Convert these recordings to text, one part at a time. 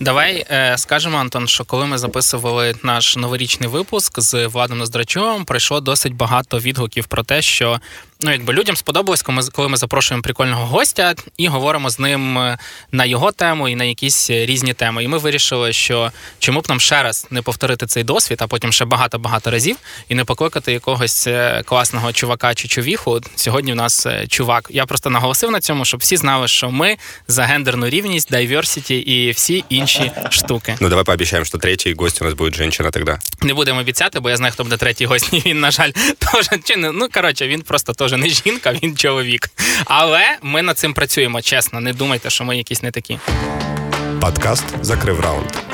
Давай е, скажемо, Антон, що коли ми записували наш новорічний випуск з Владом Ноздрачовим, пройшло досить багато відгуків про те, що ну, якби людям сподобалось, коли ми, запрошуємо прикольного гостя і говоримо з ним е, на його тему і на якісь різні теми. І ми вирішили, що чому б нам ще раз не повторити цей досвід, а потім ще багато-багато разів, і не покликати якогось е, класного чувака чи чувіху. Сьогодні в нас е, чувак. Я просто наголосив на цьому, щоб всі знали, що ми за гендерну рівність, diversity і всі інші штуки. Ну давай пообіцяємо, що третій гость у нас буде жінка тоді. Не будемо обіцяти, бо я знаю, хто буде третій гость. Він, на жаль, теж чи не ну коротше, він просто теж не жінка, він чоловік. Але ми над цим працюємо чесно. Не думайте, що ми якісь не такі. Подкаст закрив раунд.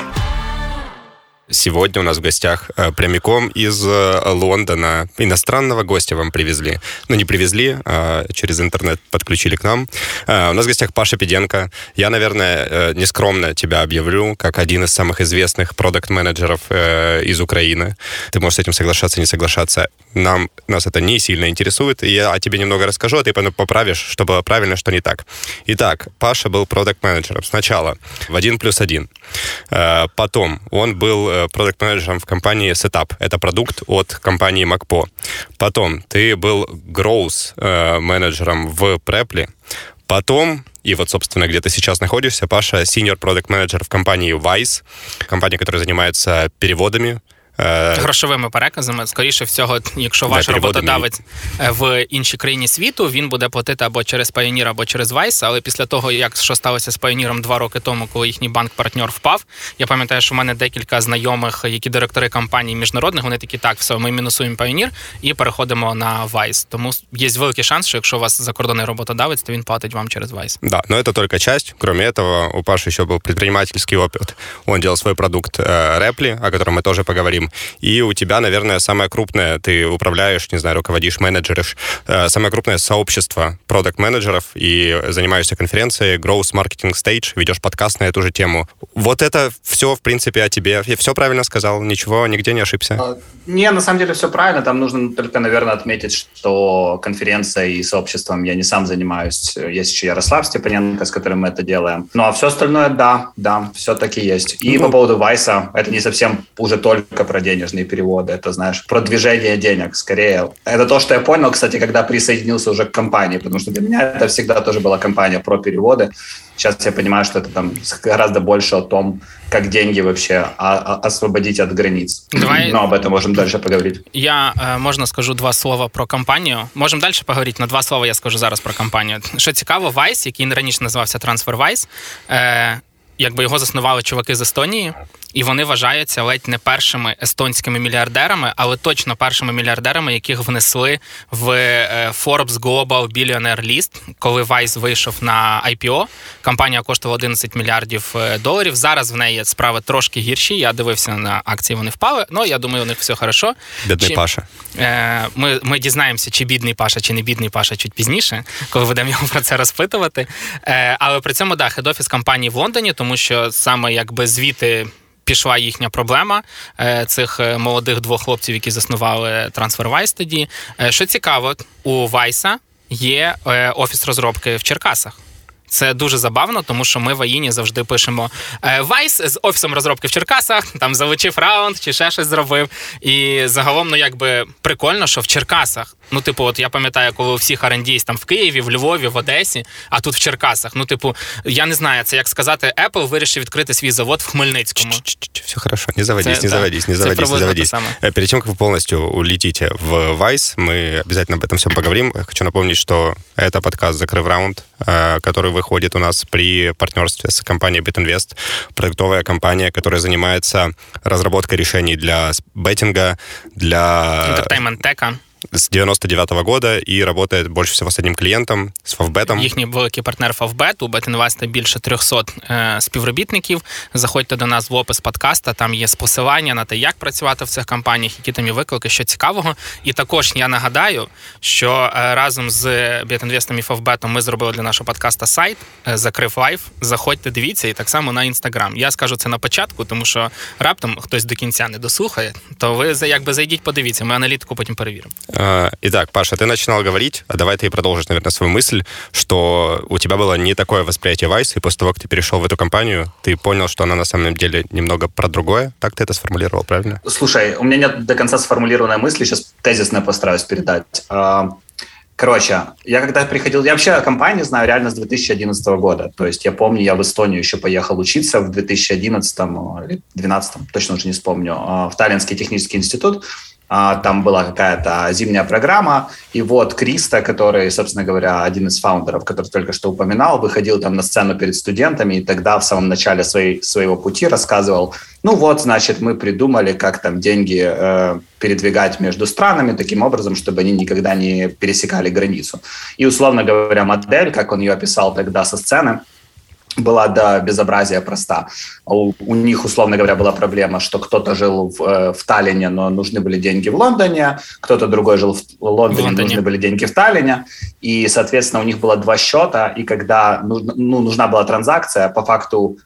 Сегодня у нас в гостях э, прямиком из э, Лондона иностранного гостя вам привезли. Ну, не привезли, а через интернет подключили к нам. Э, у нас в гостях Паша Педенко. Я, наверное, нескромно тебя объявлю как один из самых известных продукт-менеджеров из Украины. Ты можешь с этим соглашаться, не соглашаться. Нам, нас это не сильно интересует. Я о тебе немного расскажу, а ты поправишь, что было правильно, что не так. Итак, Паша был продукт-менеджером сначала в 1 плюс 1. Потом он был продукт-менеджером в компании Setup. Это продукт от компании MacPo. Потом ты был growth-менеджером в Preply. Потом, и вот, собственно, где ты сейчас находишься, Паша, senior product менеджер в компании Wise, компания, которая занимается переводами, грошовими переказами. Скоріше всього, якщо ваш роботодавець е, в іншій країні світу, він буде платити або через Payoneer, або через Vice, Але після того, як що сталося з Payoneer два роки тому, коли їхній банк-партнер впав, я пам'ятаю, що в мене декілька знайомих, які директори компаній міжнародних, вони такі так, все, ми мінусуємо Payoneer і переходимо на Vice. Тому є великий шанс, що якщо у вас закордонний роботодавець, то він платить вам через Vice. Да, но это только часть. Кроме этого, у Паши еще был предпринимательский опыт. Он делал свой продукт Repli, о котором мы тоже поговорим. И у тебя, наверное, самое крупное, ты управляешь, не знаю, руководишь, менеджеришь, э, самое крупное сообщество продукт-менеджеров и занимаешься конференцией, Growth Marketing Stage, ведешь подкаст на эту же тему. Вот это все, в принципе, о тебе. Я все правильно сказал, ничего, нигде не ошибся? А, не, на самом деле все правильно. Там нужно только, наверное, отметить, что конференцией и сообществом я не сам занимаюсь. Есть еще Ярослав Степаненко, с которым мы это делаем. Ну, а все остальное, да, да, все-таки есть. И ну, по поводу Вайса, это не совсем уже только про денежные денежные переводы, это, знаешь, продвижение денег скорее. Это то, что я понял, кстати, когда присоединился уже к компании, потому что для меня это всегда тоже была компания про переводы. Сейчас я понимаю, что это там гораздо больше о том, как деньги вообще освободить от границ. Давай... Но об этом можем дальше поговорить. Я, можна скажу два слова про компанію. Можемо далі поговорити, на два слова я скажу зараз про компанію. Що цікаво, Vice, який раніше називався TransferWise, якби його заснували чуваки з Естонії, і вони вважаються ледь не першими естонськими мільярдерами, але точно першими мільярдерами, яких внесли в е, Forbes Global Billionaire List, коли Vice вийшов на IPO. Компанія коштувала 11 мільярдів е, доларів. Зараз в неї справи трошки гірші. Я дивився на акції, вони впали. Ну я думаю, у них все хорошо. Бідний чи, Паша. Е, ми ми дізнаємося, чи бідний Паша, чи не бідний Паша чуть пізніше, коли будемо його про це розпитувати. Але при цьому да, хед-офіс компанії в Лондоні, тому що саме якби звіти пішла їхня проблема е, цих е, молодих двох хлопців, які заснували TransferWise тоді. Е, що цікаво, у Вайса є офіс розробки в Черкасах. Це дуже забавно, тому що ми в Аїні завжди пишемо Вайс з офісом розробки в Черкасах, там залучив раунд чи ще щось зробив. І загалом, ну якби прикольно, що в Черкасах Ну, типу, от я пам'ятаю, коли у всіх R&D там в Києві, в Львові, в Одесі, а тут в Черкасах. Ну, типу, я не знаю, це як сказати, Apple вирішив відкрити свій завод в Хмельницькому. Все хорошо, не заводись, не заводись, не заводись, не заводись. Перед тем, как вы полностью улетите в Vice, мы обязательно об этом всем поговорим. Хочу напомнить, что это подкаст «Закрыв раунд», который выходит у нас при партнерстве с компанией BitInvest, продуктовая компания, которая занимается разработкой решений для беттинга, для... Entertainment-тека с 99 -го года і работает больше всього з одним клієнтом, з Фавбетом. Їхній великий партнер Фавбет. У Бетінвеста більше 300 е, співробітників. Заходьте до нас в опис подкаста. Там є посилання на те, як працювати в цих компаніях, які там є виклики, що цікавого. І також я нагадаю, що е, разом з Бетінвестом і Фавбетом ми зробили для нашого подкаста сайт, е, закрив лайф. Заходьте, дивіться, і так само на інстаграм. Я скажу це на початку, тому що раптом хтось до кінця не дослухає, то ви якби зайдіть, подивіться. Ми аналітику потім перевіримо. А, итак, Паша, ты начинал говорить, а давай ты продолжишь, наверное, свою мысль, что у тебя было не такое восприятие Vice, и после того, как ты перешел в эту компанию, ты понял, что она на самом деле немного про другое. Так ты это сформулировал, правильно? Слушай, у меня нет до конца сформулированной мысли, сейчас тезисно постараюсь передать. Короче, я когда приходил, я вообще компании знаю реально с 2011 года. То есть я помню, я в Эстонию еще поехал учиться в 2011 или 2012, точно уже не вспомню, а, в Таллинский технический институт. А, там была какая-то зимняя программа, и вот Криста, который, собственно говоря, один из фаундеров, который только что упоминал, выходил там на сцену перед студентами, и тогда в самом начале своей, своего пути рассказывал, ну вот, значит, мы придумали, как там деньги э, передвигать между странами таким образом, чтобы они никогда не пересекали границу. И, условно говоря, модель, как он ее описал тогда со сцены, была до безобразия проста. У, у них, условно говоря, была проблема, что кто-то жил в, э, в Таллине, но нужны были деньги в Лондоне, кто-то другой жил в Лондоне, в Лондоне, нужны были деньги в Таллине, и, соответственно, у них было два счета, и когда нужна, ну, нужна была транзакция, по факту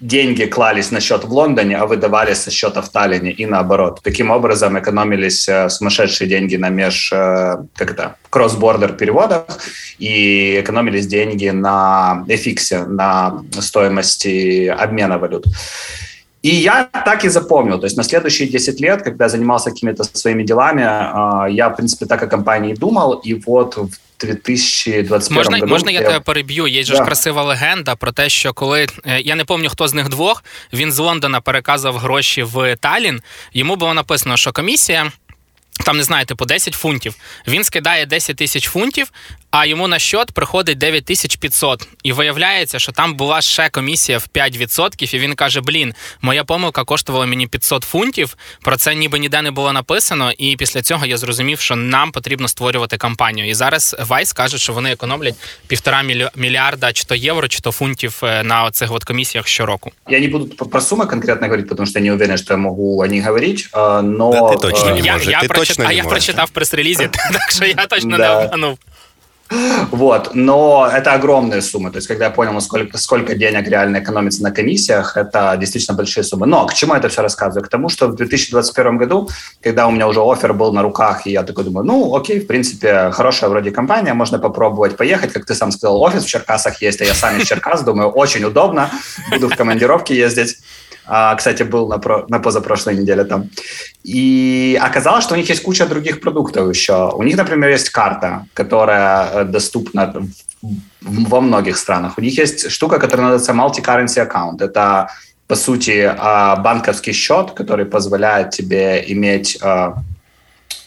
деньги клались на счет в Лондоне, а выдавались со счета в Таллине и наоборот. Таким образом экономились э, сумасшедшие деньги на меж, э, как это, кросс-бордер переводах и экономились деньги на эфиксе, на стоимости обмена валют. И я так и запомнил. То есть на следующие 10 лет, когда занимался какими-то своими делами, я, в принципе, так о компании думал. И вот в 2021 можна, году. Можна я, я тебе переб'ю? Є да. ж красива легенда про те, що коли я не пам'ятаю, хто з них двох він з Лондона переказав гроші в Талін. Йому було написано, що комісія. Там не знаю, типу 10 фунтів. Він скидає 10 тисяч фунтів, а йому на счет приходить 9500. І виявляється, що там була ще комісія в 5%, і він каже: Блін, моя помилка коштувала мені 500 фунтів. Про це ніби ніде не було написано. І після цього я зрозумів, що нам потрібно створювати кампанію. І зараз Вайс каже, що вони економлять півтора мільярда чи то євро, чи то фунтів на цих от комісіях щороку. Я не буду про суми конкретно говорити, тому що я не уверен, що я можу о них говорити. Но да, ти точно не я, можеш. Я, ти прочит... точно а не я прочитав прес-релізі, так що я точно не обманув. Вот, но это огромные суммы. То есть, когда я понял, сколько, сколько денег реально экономится на комиссиях, это действительно большие суммы. Но к чему это все рассказываю? К тому, что в 2021 году, когда у меня уже офер был на руках, и я такой думаю, ну, окей, в принципе, хорошая вроде компания, можно попробовать поехать. Как ты сам сказал, офис в Черкасах есть, а я сам из Черкас, думаю, очень удобно, буду в командировке ездить. Кстати, был на, про, на позапрошлой неделе там. И оказалось, что у них есть куча других продуктов еще. У них, например, есть карта, которая доступна во многих странах. У них есть штука, которая называется multi-currency account. Это, по сути, банковский счет, который позволяет тебе иметь...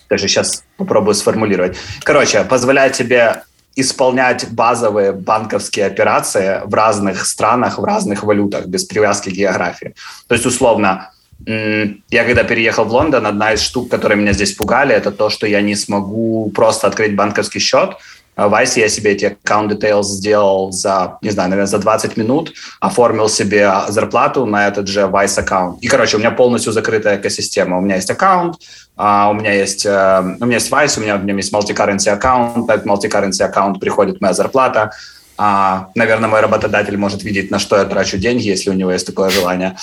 Даже сейчас попробую сформулировать. Короче, позволяет тебе исполнять базовые банковские операции в разных странах, в разных валютах, без привязки к географии. То есть, условно, я когда переехал в Лондон, одна из штук, которые меня здесь пугали, это то, что я не смогу просто открыть банковский счет. В Vice я себе эти аккаунт details сделал за, не знаю, наверное, за 20 минут, оформил себе зарплату на этот же Vice аккаунт. И, короче, у меня полностью закрытая экосистема. У меня есть аккаунт, Uh, у меня есть, uh, у меня есть Vice, у меня в нем есть multi-currency аккаунт, этот multi-currency аккаунт приходит моя зарплата. Uh, наверное, мой работодатель может видеть, на что я трачу деньги, если у него есть такое желание.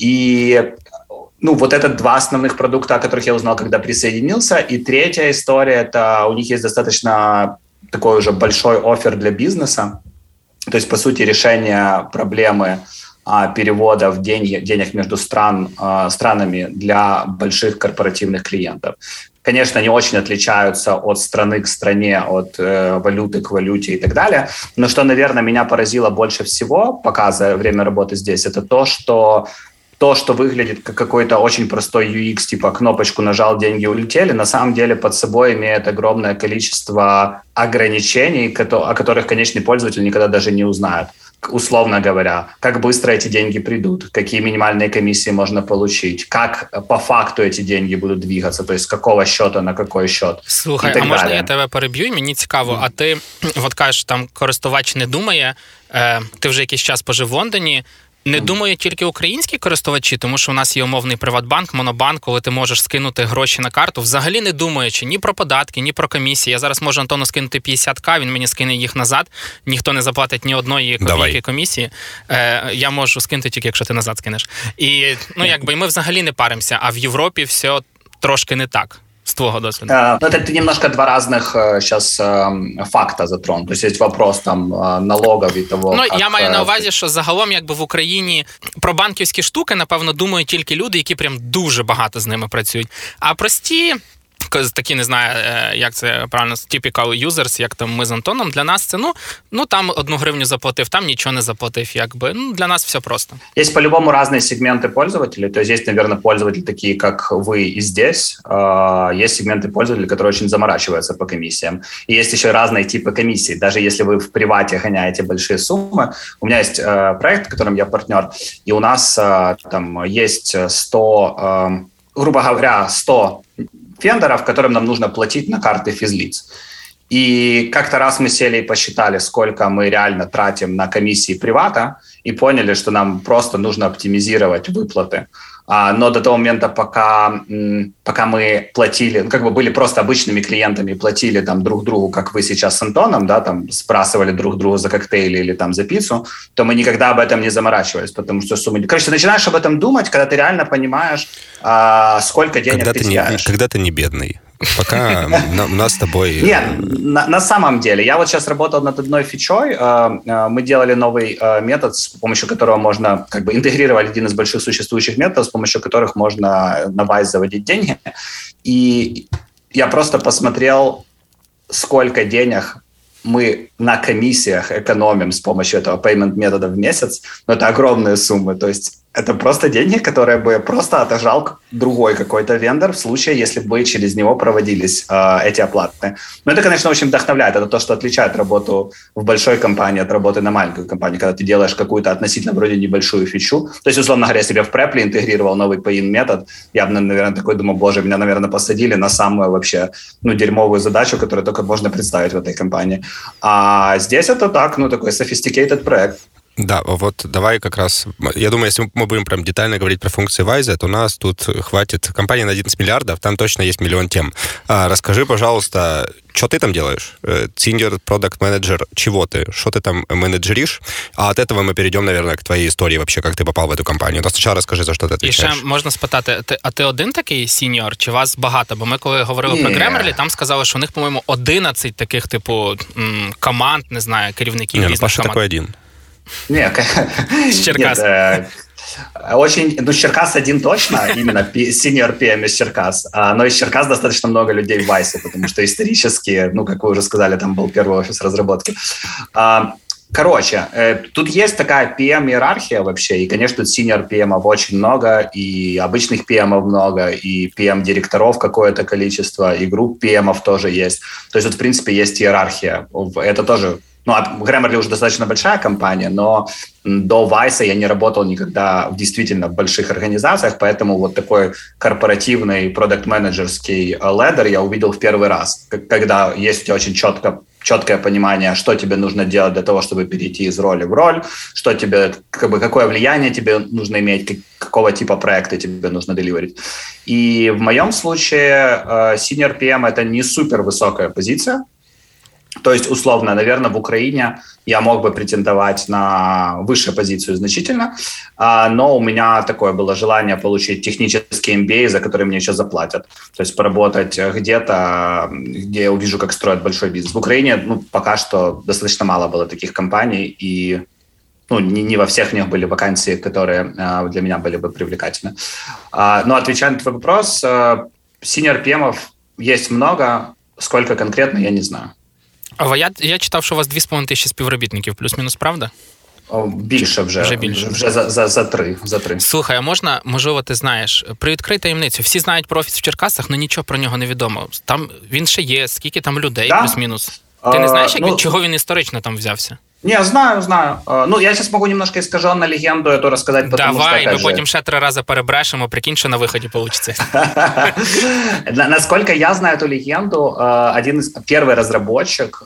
И ну, вот это два основных продукта, о которых я узнал, когда присоединился. И третья история, это у них есть достаточно такой уже большой офер для бизнеса. То есть, по сути, решение проблемы переводов денег, денег между стран, странами для больших корпоративных клиентов. Конечно, они очень отличаются от страны к стране, от э, валюты к валюте и так далее. Но что, наверное, меня поразило больше всего, пока за время работы здесь, это то, что то, что выглядит как какой-то очень простой UX, типа кнопочку нажал, деньги улетели, на самом деле под собой имеет огромное количество ограничений, о которых конечный пользователь никогда даже не узнает условно говоря, как быстро эти деньги придут, какие минимальные комиссии можно получить, как по факту эти деньги будуть двигаться, то есть з какого счета на какой счет. Слухай, а можна я тебе переб'ю? Мені цікаво, mm. а ти от кажеш, там користувач не думає, е, ти вже якийсь час пожив в Лондоні. Не думаю тільки українські користувачі, тому що у нас є умовний Приватбанк, Монобанк, коли ти можеш скинути гроші на карту, взагалі не думаючи ні про податки, ні про комісії. Я зараз можу Антону скинути 50к, він мені скине їх назад. Ніхто не заплатить ні одної копійки комісії. Е, Я можу скинути тільки, якщо ти назад скинеш. І ну якби ми взагалі не паримося. А в Європі все трошки не так твоего досвіду? Э, ну, это немножко два разных сейчас э, факта затрон. То есть есть вопрос там налогов и того. Ну как... я маю на увазі, що загалом, якби в Україні про банківські штуки, напевно, думають тільки люди, які прям дуже багато з ними працюють. А прості такі не знаю, як це правильно typical users, як там ми з Антоном. Для нас це ну ну там одну гривню заплатив, там нічого не заплатив. Якби ну для нас все просто. Есть по-любому разные сегменты пользователей. То есть есть, наверное, пользователи такие, как вы и здесь. Есть сегменты пользователей, которые очень заморачиваются по комиссиям. И есть еще разные типы комиссий. Даже если вы в привате гоняете большие суммы. У меня есть э, проект, в котором я партнер, и у нас э, там есть 100 э, грубо говоря, 100 вендоров, которым нам нужно платить на карты физлиц. И как-то раз мы сели и посчитали, сколько мы реально тратим на комиссии привата, и поняли, что нам просто нужно оптимизировать выплаты. А, но до того момента, пока, пока мы платили, ну, как бы были просто обычными клиентами, платили там друг другу, как вы сейчас с Антоном, да, там сбрасывали друг другу за коктейли или там за пиццу, то мы никогда об этом не заморачивались, потому что суммы... Короче, ты начинаешь об этом думать, когда ты реально понимаешь, а, сколько денег когда ты, ты теряешь. Не, когда ты не бедный. Пока у нас с тобой... Нет, на, самом деле. Я вот сейчас работал над одной фичой. Э, э, мы делали новый э, метод, с помощью которого можно как бы интегрировать один из больших существующих методов, с помощью которых можно на Vice заводить деньги. И я просто посмотрел, сколько денег мы на комиссиях экономим с помощью этого payment метода в месяц, но это огромные суммы. То есть это просто деньги, которые бы просто отожал другой какой-то вендор в случае, если бы через него проводились э, эти оплаты. Но это, конечно, очень вдохновляет. Это то, что отличает работу в большой компании от работы на маленькой компании, когда ты делаешь какую-то относительно вроде небольшую фичу. То есть, условно говоря, себе в Препле интегрировал новый pay метод, я бы, наверное, такой думал, боже, меня, наверное, посадили на самую вообще ну, дерьмовую задачу, которую только можно представить в этой компании. А здесь это так, ну, такой sophisticated проект. Да, вот давай как раз... Я думаю, если мы будем прям детально говорить про функции Вайза, то у нас тут хватит... Компания на 11 миллиардов, там точно есть миллион тем. А, расскажи, пожалуйста, что ты там делаешь? Э, senior Product Manager, чего ты? Что ты там менеджеришь? А от этого мы перейдем, наверное, к твоей истории вообще, как ты попал в эту компанию. То сначала расскажи, за що ти відповідаєш. І ще можна спитати, ти, а ти один такий сіньор, чи вас багато? Бо ми коли говорили yeah. про Grammarly, там сказали, що у них, по-моєму, 11 таких, типу, команд, не знаю, керівників не, ну, різних Паша команд. такой один. Нет, Черкас. Нет, э, очень, ну, Черкас один точно, именно senior PM из Черкас, а, но из Черкас достаточно много людей в Вайсе, потому что исторически, ну, как вы уже сказали, там был первый офис разработки. А, короче, э, тут есть такая PM-иерархия вообще, и, конечно, тут senior PM очень много, и обычных PM много, и PM-директоров какое-то количество, и групп PM тоже есть. То есть, вот, в принципе, есть иерархия. Это тоже ну, а Grammarly уже достаточно большая компания, но до Вайса я не работал никогда в действительно больших организациях, поэтому вот такой корпоративный продукт-менеджерский ледер я увидел в первый раз, когда есть у тебя очень четко четкое понимание, что тебе нужно делать для того, чтобы перейти из роли в роль, что тебе, как бы, какое влияние тебе нужно иметь, какого типа проекта тебе нужно деливерить. И в моем случае э, Senior PM — это не супер высокая позиция, то есть, условно, наверное, в Украине я мог бы претендовать на высшую позицию значительно, а, но у меня такое было желание получить технический MBA, за который мне еще заплатят. То есть поработать где-то, где я увижу, как строят большой бизнес. В Украине ну, пока что достаточно мало было таких компаний, и ну, не, не во всех них были вакансии, которые э, для меня были бы привлекательны. А, но отвечая на твой вопрос, э, senior PM есть много, сколько конкретно, я не знаю. А я я читав, що у вас 2,5 тисячі співробітників, плюс-мінус, правда? Більше вже вже більше вже за за, за три. За три. Слухай, а можна, можливо, ти знаєш, привідкрий таємницю. Всі знають про офіс в Черкасах, але нічого про нього не відомо. Там він ще є, скільки там людей, да? плюс-мінус. Ти не знаєш, як, ну, чого він історично там взявся? Не, знаю, знаю. Ну, я сейчас могу немножко искаженно легенду эту рассказать, потому Давай, что, мы же... потім ще три рази перебрешемо, прикинь, что на выходе получится. Насколько я знаю эту легенду, один из первый разработчик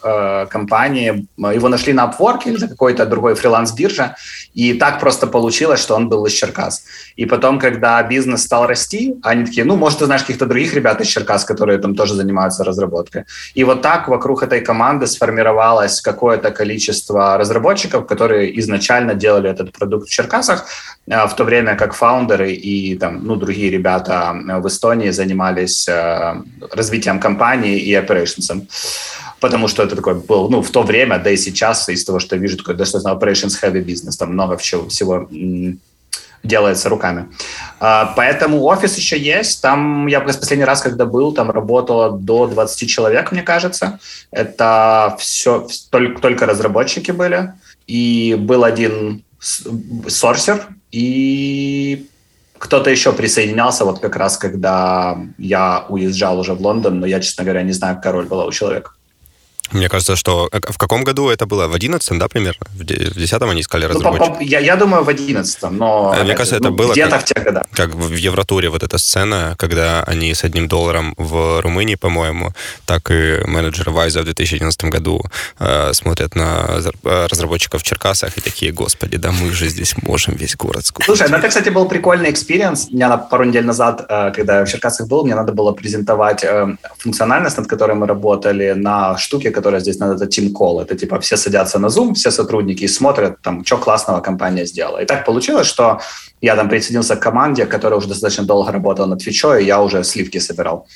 компании, его нашли на Upwork или на какой-то другой фриланс-бирже, и так просто получилось, что он был из Черкас. И потом, когда бизнес стал расти, они такие, ну, может, ты знаешь каких-то других ребят из Черкас, которые там тоже занимаются разработкой. И вот так вокруг этой команды сформировалось какое-то количество разработчиков, которые изначально делали этот продукт в Черкасах, в то время как фаундеры и там, ну, другие ребята в Эстонии занимались развитием компании и operations потому что это такой был, ну, в то время, да и сейчас, из того, что я вижу, такой достаточно operations heavy бизнес, там много всего, всего делается руками. А, поэтому офис еще есть. Там я последний раз, когда был, там работало до 20 человек, мне кажется. Это все только, только разработчики были. И был один сорсер, и кто-то еще присоединялся, вот как раз когда я уезжал уже в Лондон, но я, честно говоря, не знаю, какая роль была у человека. Мне кажется, что э, в каком году это было? В 11 да, примерно? В 10 они искали разработчиков? Ну, я, я думаю, в 11 но... Мне кажется, это ну, было где-то как, в те годы. Как в Евротуре вот эта сцена, когда они с одним долларом в Румынии, по-моему, так и менеджеры Вайза в 2011 году э, смотрят на э, разработчиков в Черкасах и такие, господи, да мы же здесь можем весь город скупить. Слушай, ну это, кстати, был прикольный experience. Меня на пару недель назад, э, когда я в Черкасах был, мне надо было презентовать функциональность, над которой мы работали, на штуке, которая называется, это Team Call. Это типа все садятся на Zoom, все сотрудники и смотрят, там, что классного компания сделала. И так получилось, что я там присоединился к команде, которая уже достаточно долго работала над фичой, и я уже сливки собирал.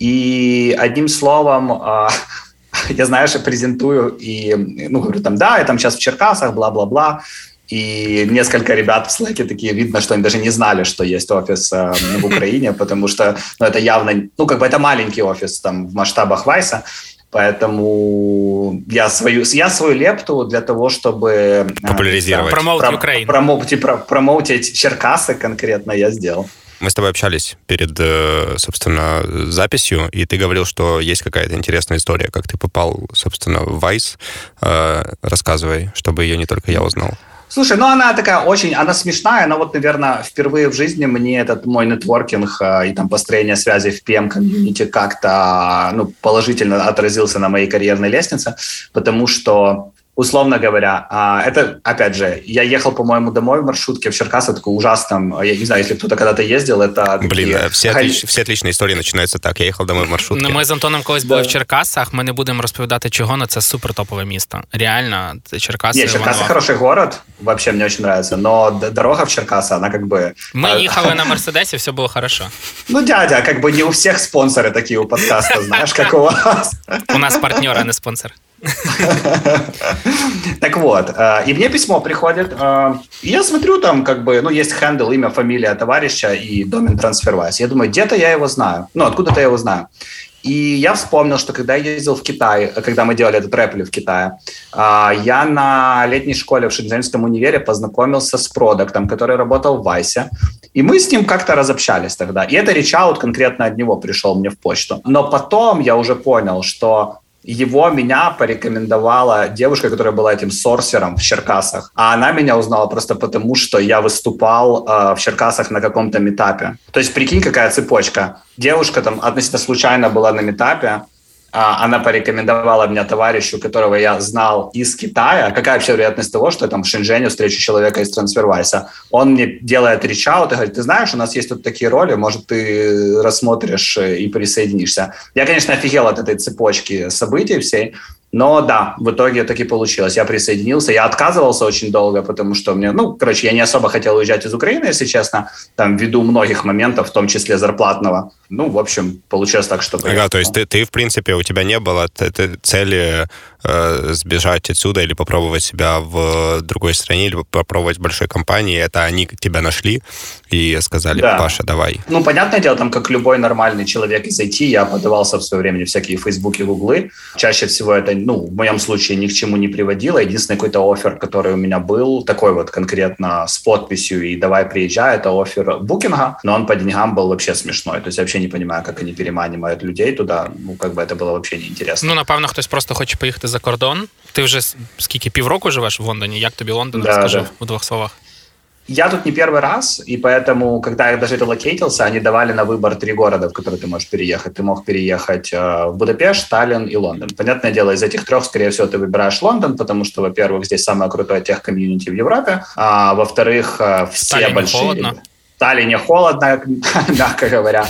И одним словом, а, я, знаешь, презентую и, ну, говорю там, да, я там сейчас в Черкасах, бла-бла-бла. И несколько ребят в Slack такие, видно, что они даже не знали, что есть офис э, в Украине, потому что ну, это явно, ну, как бы это маленький офис там в масштабах Вайса. Поэтому я свою, я свою лепту для того, чтобы... Э, Популяризировать. Промоутить про, Украину. Промоутить, про, промоутить Черкасы конкретно я сделал. Мы с тобой общались перед, э, собственно, записью, и ты говорил, что есть какая-то интересная история, как ты попал, собственно, в Vice. Э, рассказывай, чтобы ее не только я узнал. Слушай, ну она такая очень, она смешная, но вот, наверное, впервые в жизни мне этот мой нетворкинг э, и там построение связи в PM-комьюнити как-то ну, положительно отразился на моей карьерной лестнице, потому что условно говоря, а, это, опять же, я ехал, по-моему, домой в маршрутке в Черкасах, такой ужасном, я не знаю, если кто-то когда-то ездил, это... Блин, такие... все, отлич... все отличні історії починаються так, я їхав домой в маршрутці. Ну, ми з Антоном колись були да. в Черкасах, ми не будемо розповідати, чого, але це супер топове місто. Реально, Черкаси... Нет, Черкасы воно... хороший город, вообще мне очень нравится, но дорога в Черкасы, она как бы... Мы ехали на Мерседесе, все было хорошо. Ну, дядя, как бы не у всех спонсоры такие у подкаста, знаешь, как у вас. У нас партнер, а не спонсор. Так вот, э, и мне письмо приходит, э, я смотрю, там как бы, ну, есть хендл, имя, фамилия товарища и домен TransferWise. Я думаю, где-то я его знаю. Ну, откуда-то я его знаю. И я вспомнил, что когда я ездил в Китай, когда мы делали этот рэпли в Китае, э, я на летней школе в Шэньчжэньском универе познакомился с продуктом, который работал в Вайсе. И мы с ним как-то разобщались тогда. И это речаут конкретно от него пришел мне в почту. Но потом я уже понял, что его меня порекомендовала девушка, которая была этим сорсером в Черкасах. А она меня узнала просто потому, что я выступал э, в Черкасах на каком-то метапе. То есть прикинь, какая цепочка. Девушка там относительно случайно была на метапе, она порекомендовала меня товарищу, которого я знал из Китая. Какая вообще вероятность того, что я там в Шэньчжэне встречу человека из TransferWise? Он мне делает речаут и говорит, ты знаешь, у нас есть тут такие роли, может, ты рассмотришь и присоединишься. Я, конечно, офигел от этой цепочки событий всей, но да, в итоге так и получилось. Я присоединился. Я отказывался очень долго, потому что мне, ну, короче, я не особо хотел уезжать из Украины, если честно, там, ввиду многих моментов, в том числе зарплатного. Ну, в общем, получилось так, что... Ага, то есть ты, ты, в принципе, у тебя не было цели э, сбежать отсюда или попробовать себя в другой стране, или попробовать в большой компании. Это они тебя нашли и сказали, да. Паша, давай. Ну, понятное дело, там, как любой нормальный человек из IT, я подавался в свое время всякие Фейсбуки, Гуглы. Чаще всего это, ну, в моем случае ни к чему не приводило. Единственный какой-то офер, который у меня был, такой вот конкретно с подписью и давай приезжай, это офер букинга, но он по деньгам был вообще смешной. То есть я вообще не понимаю, как они переманивают людей туда. Ну, как бы это было вообще неинтересно. Ну, напевно, хтось просто хоче поїхати за кордон. Ти вже скільки півроку живеш в Лондоні? Як тобі Лондон? Да, Розкажи да. в двох словах. Я тут не первый раз, и поэтому, когда я даже релокейтился, они давали на выбор три города, в которые ты можешь переехать. Ты мог переехать э, в Будапешт, Таллин и Лондон. Понятное дело, из этих трех, скорее всего, ты выбираешь Лондон, потому что, во-первых, здесь самое крутое тех-комьюнити в Европе, а во-вторых, э, все Таллине большие... Холодно. Таллине холодно, мягко говоря.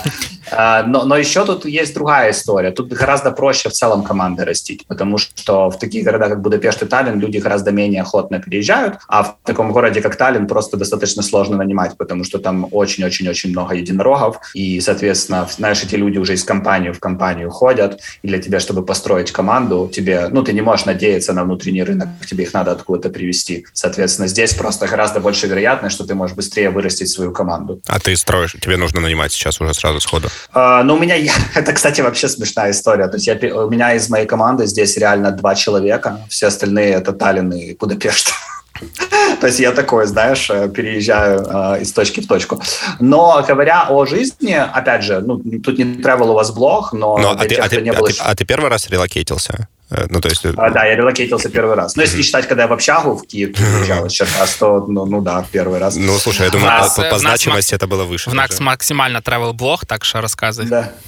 А, но, но еще тут есть другая история. Тут гораздо проще в целом команды растить, потому что в таких городах, как Будапешт и Таллин, люди гораздо менее охотно переезжают, а в таком городе, как Таллин, просто достаточно сложно нанимать, потому что там очень-очень-очень много единорогов, и, соответственно, знаешь, эти люди уже из компании в компанию ходят, и для тебя, чтобы построить команду, тебе, ну, ты не можешь надеяться на внутренний рынок, тебе их надо откуда-то привести. Соответственно, здесь просто гораздо больше вероятность, что ты можешь быстрее вырастить свою команду. А ты строишь, тебе нужно нанимать сейчас уже сразу сходу? А, ну, у меня, это, кстати, вообще смешная история. То есть я, у меня из моей команды здесь реально два человека, все остальные это Таллин и Будапешт. То есть я такой, знаешь, э, переезжаю э, из точки в точку. Но говоря о жизни, опять же, ну, тут не travel у вас блог, но... но а, ты, а, ты, а, ты, а ты первый раз релокейтился? Э, ну, то есть... Э, а, да, я релокейтился первый раз. Но если считать, когда я в общагу в Киев приезжал раз, то, ну, ну да, первый раз. Ну, слушай, я думаю, нас, по, по значимости это было выше. В нас максимально travel блог, так что рассказывай. Да.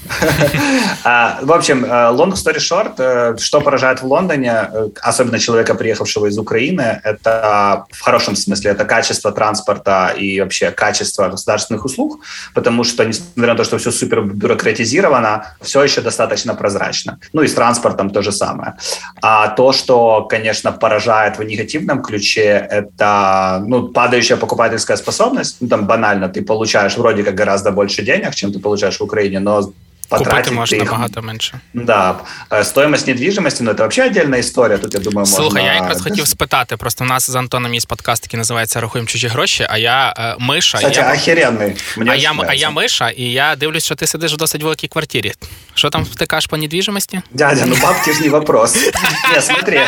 А, в общем, э, long story short, что поражает в Лондоне, особенно человека, приехавшего из Украины, это в хорошем смысле, это качество транспорта и вообще качество государственных услуг, потому что, несмотря на то, что все супер бюрократизировано, все еще достаточно прозрачно. Ну и с транспортом то же самое. А то, что, конечно, поражает в негативном ключе, это ну, падающая покупательская способность. Ну, там банально, ты получаешь вроде как гораздо больше денег, чем ты получаешь в Украине, но Купити можна их... набагато менше. Да. Стоимость недвіжимості, ну це взагалі отдельна історія. Тут я думаю, можна... Слухай, я якраз хотів спитати. Просто у нас з Антоном є подкаст, який називається Рахуємо чужі гроші, а я е, Миша. Кстати, я... охеренний. Мені а, я, а я Миша, і я дивлюсь, що ти сидиш в досить великій квартирі. Що там втикаєш по недвіжимості? Дядя, ну бабки ж не вопрос. Не, смотри.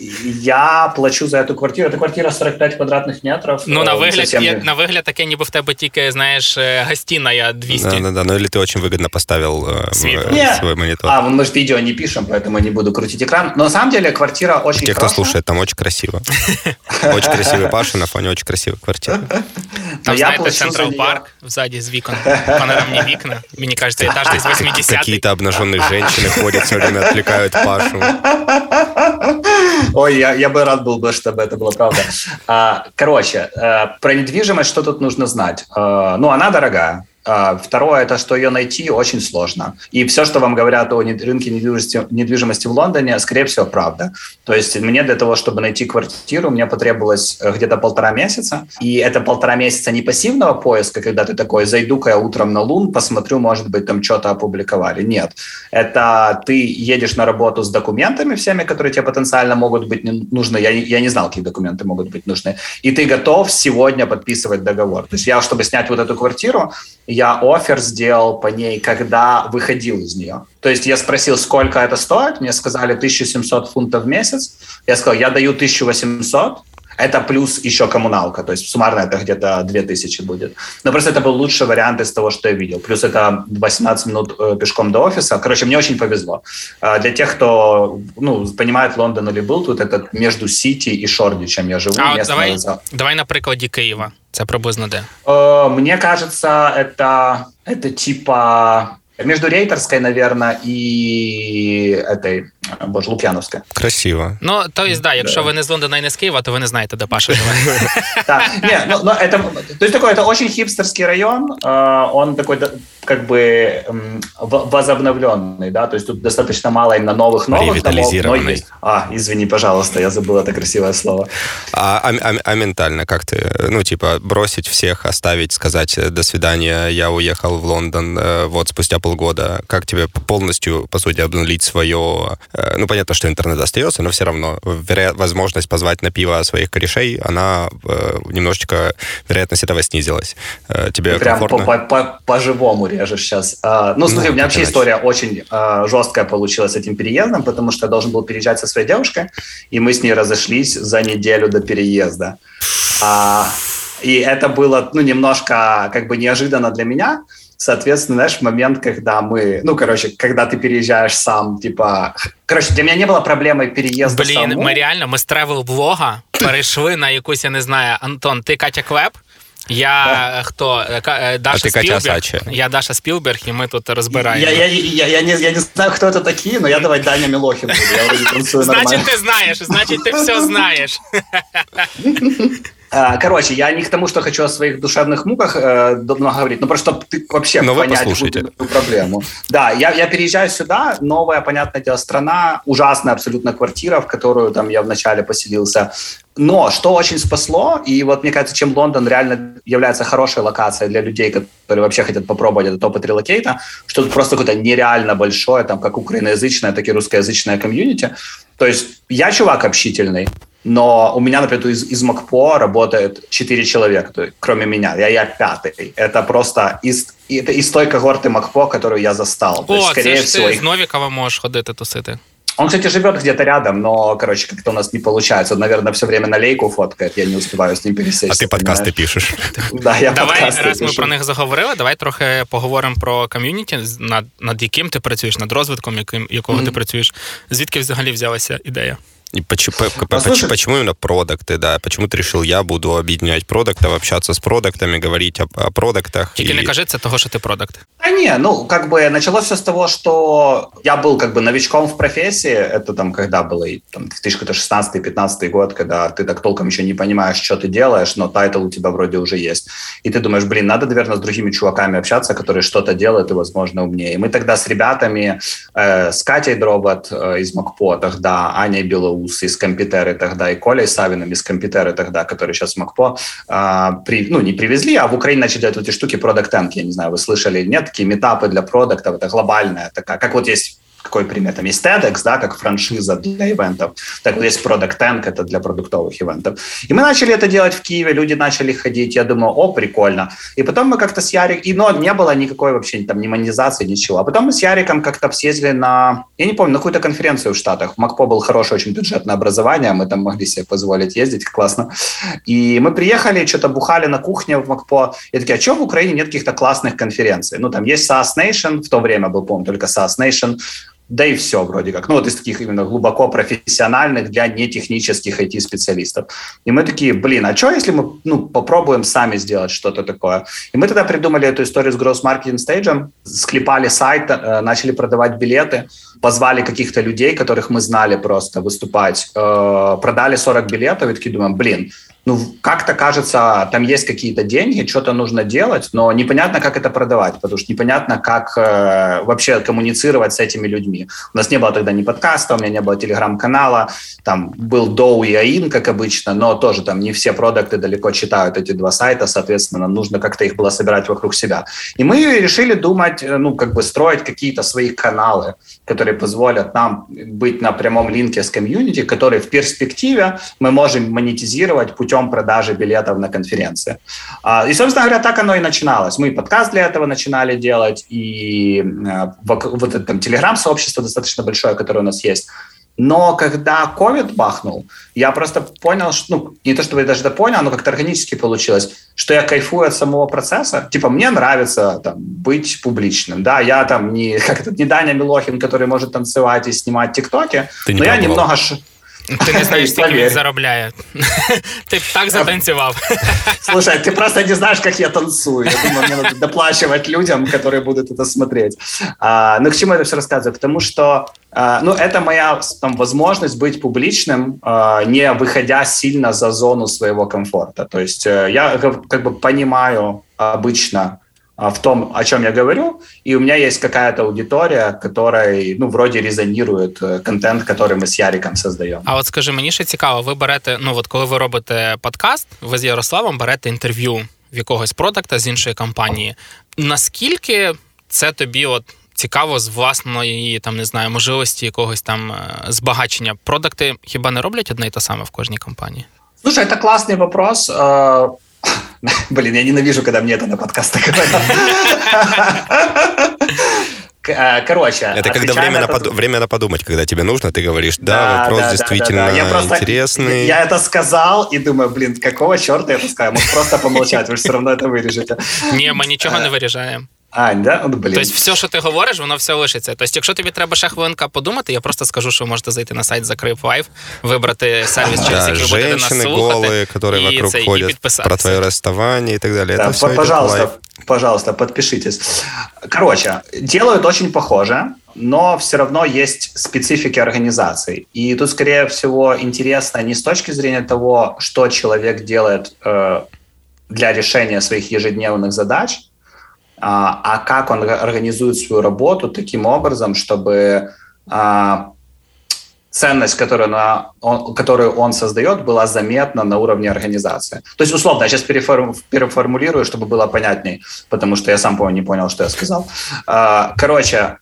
Я плачу за эту квартиру. Эта квартира 45 квадратных метров. Ну, на вигляд, совсем... є, на вигляд таке, ніби в тебе тільки, знаєш, гостиная 200. Да, да, да. Ну, или ты очень выгодно поставил э, свой монитор. А, мы же видео не пишем, поэтому не буду крутить экран. Но на самом деле квартира очень Те, кто слушает, там очень красиво. Очень красивый Паша на фоне очень красивой квартиры. Там, знаете, Централ Парк сзади с вікон, панорамні вікна. Мне кажется, этаж из 80 Какие-то обнаженные женщины ходят все время, отвлекают Пашу. Ой, я, я бы рад был бы, чтобы это было правда. А, короче, э, про недвижимость что тут нужно знать? Э, ну, она дорогая. А, второе, это что ее найти очень сложно. И все, что вам говорят о рынке недвижимости, недвижимости в Лондоне, скорее всего, правда. То есть мне для того, чтобы найти квартиру, мне потребовалось э, где-то полтора месяца. И это полтора месяца не пассивного поиска, когда ты такой, зайду-ка я утром на Лун, посмотрю, может быть, там что-то опубликовали. Нет. Это ты едешь на работу с документами всеми, которые тебе потенциально могут быть нужны. Я, я не знал, какие документы могут быть нужны. И ты готов сегодня подписывать договор. То есть я, чтобы снять вот эту квартиру, я офер сделал по ней, когда выходил из нее. То есть я спросил, сколько это стоит, мне сказали 1700 фунтов в месяц. Я сказал, я даю 1800, это плюс еще коммуналка, то есть суммарно это где-то 2000 будет. Но просто это был лучший вариант из того, что я видел. Плюс это 18 минут э, пешком до офиса. Короче, мне очень повезло. А для тех, кто ну, понимает Лондон или был тут, это между Сити и Шордичем я живу. А давай, давай на прикладі Києва. Це приблизно де? Э, мне кажется, это, это типа между Рейтерской, наверное, и этой Боже, Лук'яновська. Красиво. Ну, то есть, да, якщо ви не з Лондона і не з Києва, то ви не знаєте, де Паша живе. Так, не, ну, это, то есть такой, это очень хипстерский район, он такой, как бы, возобновленный, да, то есть тут достаточно мало именно новых новых домов, но есть. А, извини, пожалуйста, я забыл это красивое слово. А, а, а, а ментально как ты, ну, типа, бросить всех, оставить, сказать «до свидания, я уехал в Лондон э, вот спустя полгода», как тебе полностью, по сути, обнулить свое Э, ну, понятно, что интернет остается, но все равно веро... возможность позвать на пиво своих корешей, она э, немножечко, вероятность этого снизилась. Э, тебе Прям комфортно? по-живому режешь сейчас. А, ну, смотри, ну, у меня вообще иначе. история очень а, жесткая получилась с этим переездом, потому что я должен был переезжать со своей девушкой, и мы с ней разошлись за неделю до переезда. А, и это было, ну, немножко как бы неожиданно для меня, Соответственно, знаешь, момент, когда мы, ну, короче, когда ты переезжаешь сам, типа... Короче, для меня не было проблемой переезда Блін, саму. ми реально, ми з тревел-блога перейшли на якусь, я не знаю, Антон, ти Катя Квеб? Я хто? Даша а Спілберг. Я Даша Спілберг, і ми тут розбираємо. Я, я, я, я, не, я не знаю, хто це такі, але я давай Даня Мілохін буду. Я вроде танцую Значить, ти знаєш, значить, ти все знаєш. А, короче, я не к тому, что хочу о своих душевных муках э, много говорить, но просто чтобы ты вообще но понять эту проблему. Да, я, я переезжаю сюда, новая, понятное дело, страна, ужасная абсолютно квартира, в которую там я вначале поселился. Но что очень спасло, и вот мне кажется, чем Лондон реально является хорошей локацией для людей, которые вообще хотят попробовать этот опыт релокейта, что тут просто какое-то нереально большое, там, как украиноязычное, так и русскоязычное комьюнити. То есть я чувак общительный, но у меня, например, из, из МакПо работает 4 человека, то есть, кроме меня, я, я пятый. Это просто из, это из той когорты МакПо, которую я застал. О, то есть, скорее це всего, ти их... з Новікова можеш ходити тусити. Он, кстати, живет где-то рядом, но, короче, как-то у нас не получается. Он, наверное, все время на лейку фоткает, я не успеваю с ним пересечься. А ти подкасти пишеш. Да, я Давай, подкасти раз ми про них заговорили, давай трохи поговоримо про ком'юніті, над, над яким ти працюєш, над розвитком, яким, якого mm-hmm. ти працюєш. Звідки взагалі взялася ідея? И почему, Послушай, почему именно продукты, да? Почему ты решил, я буду объединять продуктов, общаться с продуктами, говорить о, о продуктах? Тільки и... не кажется того, что ты продукт. А не, ну, как бы началось все с того, что я был как бы новичком в профессии. Это там когда было, там, 2016-2015 год, когда ты так толком еще не понимаешь, что ты делаешь, но title у тебя вроде уже есть. И ты думаешь, блин, надо, наверное, с другими чуваками общаться, которые что-то делают и, возможно, умнее. И мы тогда с ребятами, э, с Катей Дробот э, из MacPaw, тогда Аней Билоус из Competera тогда и Колей Савиным из Competera тогда, который сейчас в MacPaw, а, при, ну, не привезли, а в Украине начали делать эти штуки Product Tank. Я не знаю, вы слышали, нет, такие метапы для продуктов, это глобальная такая, как вот есть какой пример? Там есть TEDx, да, как франшиза для ивентов. Так вот есть Product Tank, это для продуктовых ивентов. И мы начали это делать в Киеве, люди начали ходить. Я думаю, о, прикольно. И потом мы как-то с Яриком, и, но не было никакой вообще там ни монетизации, ничего. А потом мы с Яриком как-то съездили на, я не помню, на какую-то конференцию в Штатах. В МакПо был хорошее очень бюджетное образование, мы там могли себе позволить ездить, классно. И мы приехали, что-то бухали на кухне в МакПо. И такие, а что в Украине нет каких-то классных конференций? Ну, там есть SaaS Nation, в то время был, помню, только SaaS Nation да и все вроде как. Ну, вот из таких именно глубоко профессиональных для нетехнических IT-специалистов. И мы такие, блин, а что, если мы ну, попробуем сами сделать что-то такое? И мы тогда придумали эту историю с Growth Marketing Stage, склепали сайт, э, начали продавать билеты, позвали каких-то людей, которых мы знали просто выступать, э, продали 40 билетов и такие думаем, блин, ну, как-то кажется, там есть какие-то деньги, что-то нужно делать, но непонятно, как это продавать, потому что непонятно, как э, вообще коммуницировать с этими людьми. У нас не было тогда ни подкаста, у меня не было телеграм-канала, там был Доу и Аин, как обычно, но тоже там не все продукты далеко читают эти два сайта, соответственно, нужно как-то их было собирать вокруг себя. И мы решили думать, э, ну, как бы строить какие-то свои каналы, которые позволят нам быть на прямом линке с комьюнити, которые в перспективе мы можем монетизировать путем путем продажи билетов на конференции. А, и, собственно говоря, так оно и начиналось. Мы подкаст для этого начинали делать, и э, вот это там телеграм-сообщество достаточно большое, которое у нас есть. Но когда ковид бахнул, я просто понял, что, ну, не то чтобы я даже это понял, но как-то органически получилось, что я кайфую от самого процесса. Типа, мне нравится там, быть публичным. Да, я там не, как это, не Даня Милохин, который может танцевать и снимать тиктоки, Ты но я немного Ти не знаєш, скільки він заробляє. Ти так затанцевал. Слушай, ты просто не знаешь, как я танцую. Я думаю, мне надо доплачивать людям, которые будут это смотреть. А, ну, к чему я это все рассказываю? К тому, что а, ну, это моя там, возможность быть публичным, а, не выходя сильно за зону своего комфорта. То есть э, я как бы понимаю обычно, а, в том, о чем я говорю, и у меня есть какая-то аудитория, которая, ну, вроде резонирует э, контент, который ми з Яриком создаємо. А от скажи, мені ще цікаво, ви берете, ну от коли ви робите подкаст, ви з Ярославом берете інтерв'ю в якогось продакта з іншої компанії. Наскільки це тобі от цікаво з власної там не знаю можливості якогось там е, збагачення? Продакти хіба не роблять одне і те саме в кожній компанії? Слушай, это классный вопрос. Блин, я ненавижу, когда мне это на подкастах. Э, короче. Это когда время, на под... время на подумать, когда тебе нужно, ты говоришь, да, да вопрос да, действительно да, да. Я просто, интересный. Я это сказал и думаю, блин, какого черта я это сказал? Может, просто помолчать, вы все равно это вырежете. Не, мы ничего не вырежаем. А, да? От, блін. Тобто все, що ти говориш, воно все лишиться. Тобто, якщо тобі треба ще хвилинка подумати, я просто скажу, що ви можете зайти на сайт Закрив Лайф, вибрати сервіс, через який ви будете нас слухати. голые, которые вокруг це, ходят, про твое расставание и так далее. Да, Это все пожалуйста, пожалуйста, подпишитесь. Короче, делают очень похоже, но все равно есть специфики организации. И тут, скорее всего, интересно не с точки зрения того, что человек делает э, для решения своих ежедневных задач, а, а как он организует свою работу таким образом, чтобы а, ценность, которую, она, он, которую он создает, была заметна на уровне организации. То есть, условно, я сейчас переформ, переформулирую, чтобы было понятней, потому что я сам, по не понял, что я сказал. А, короче,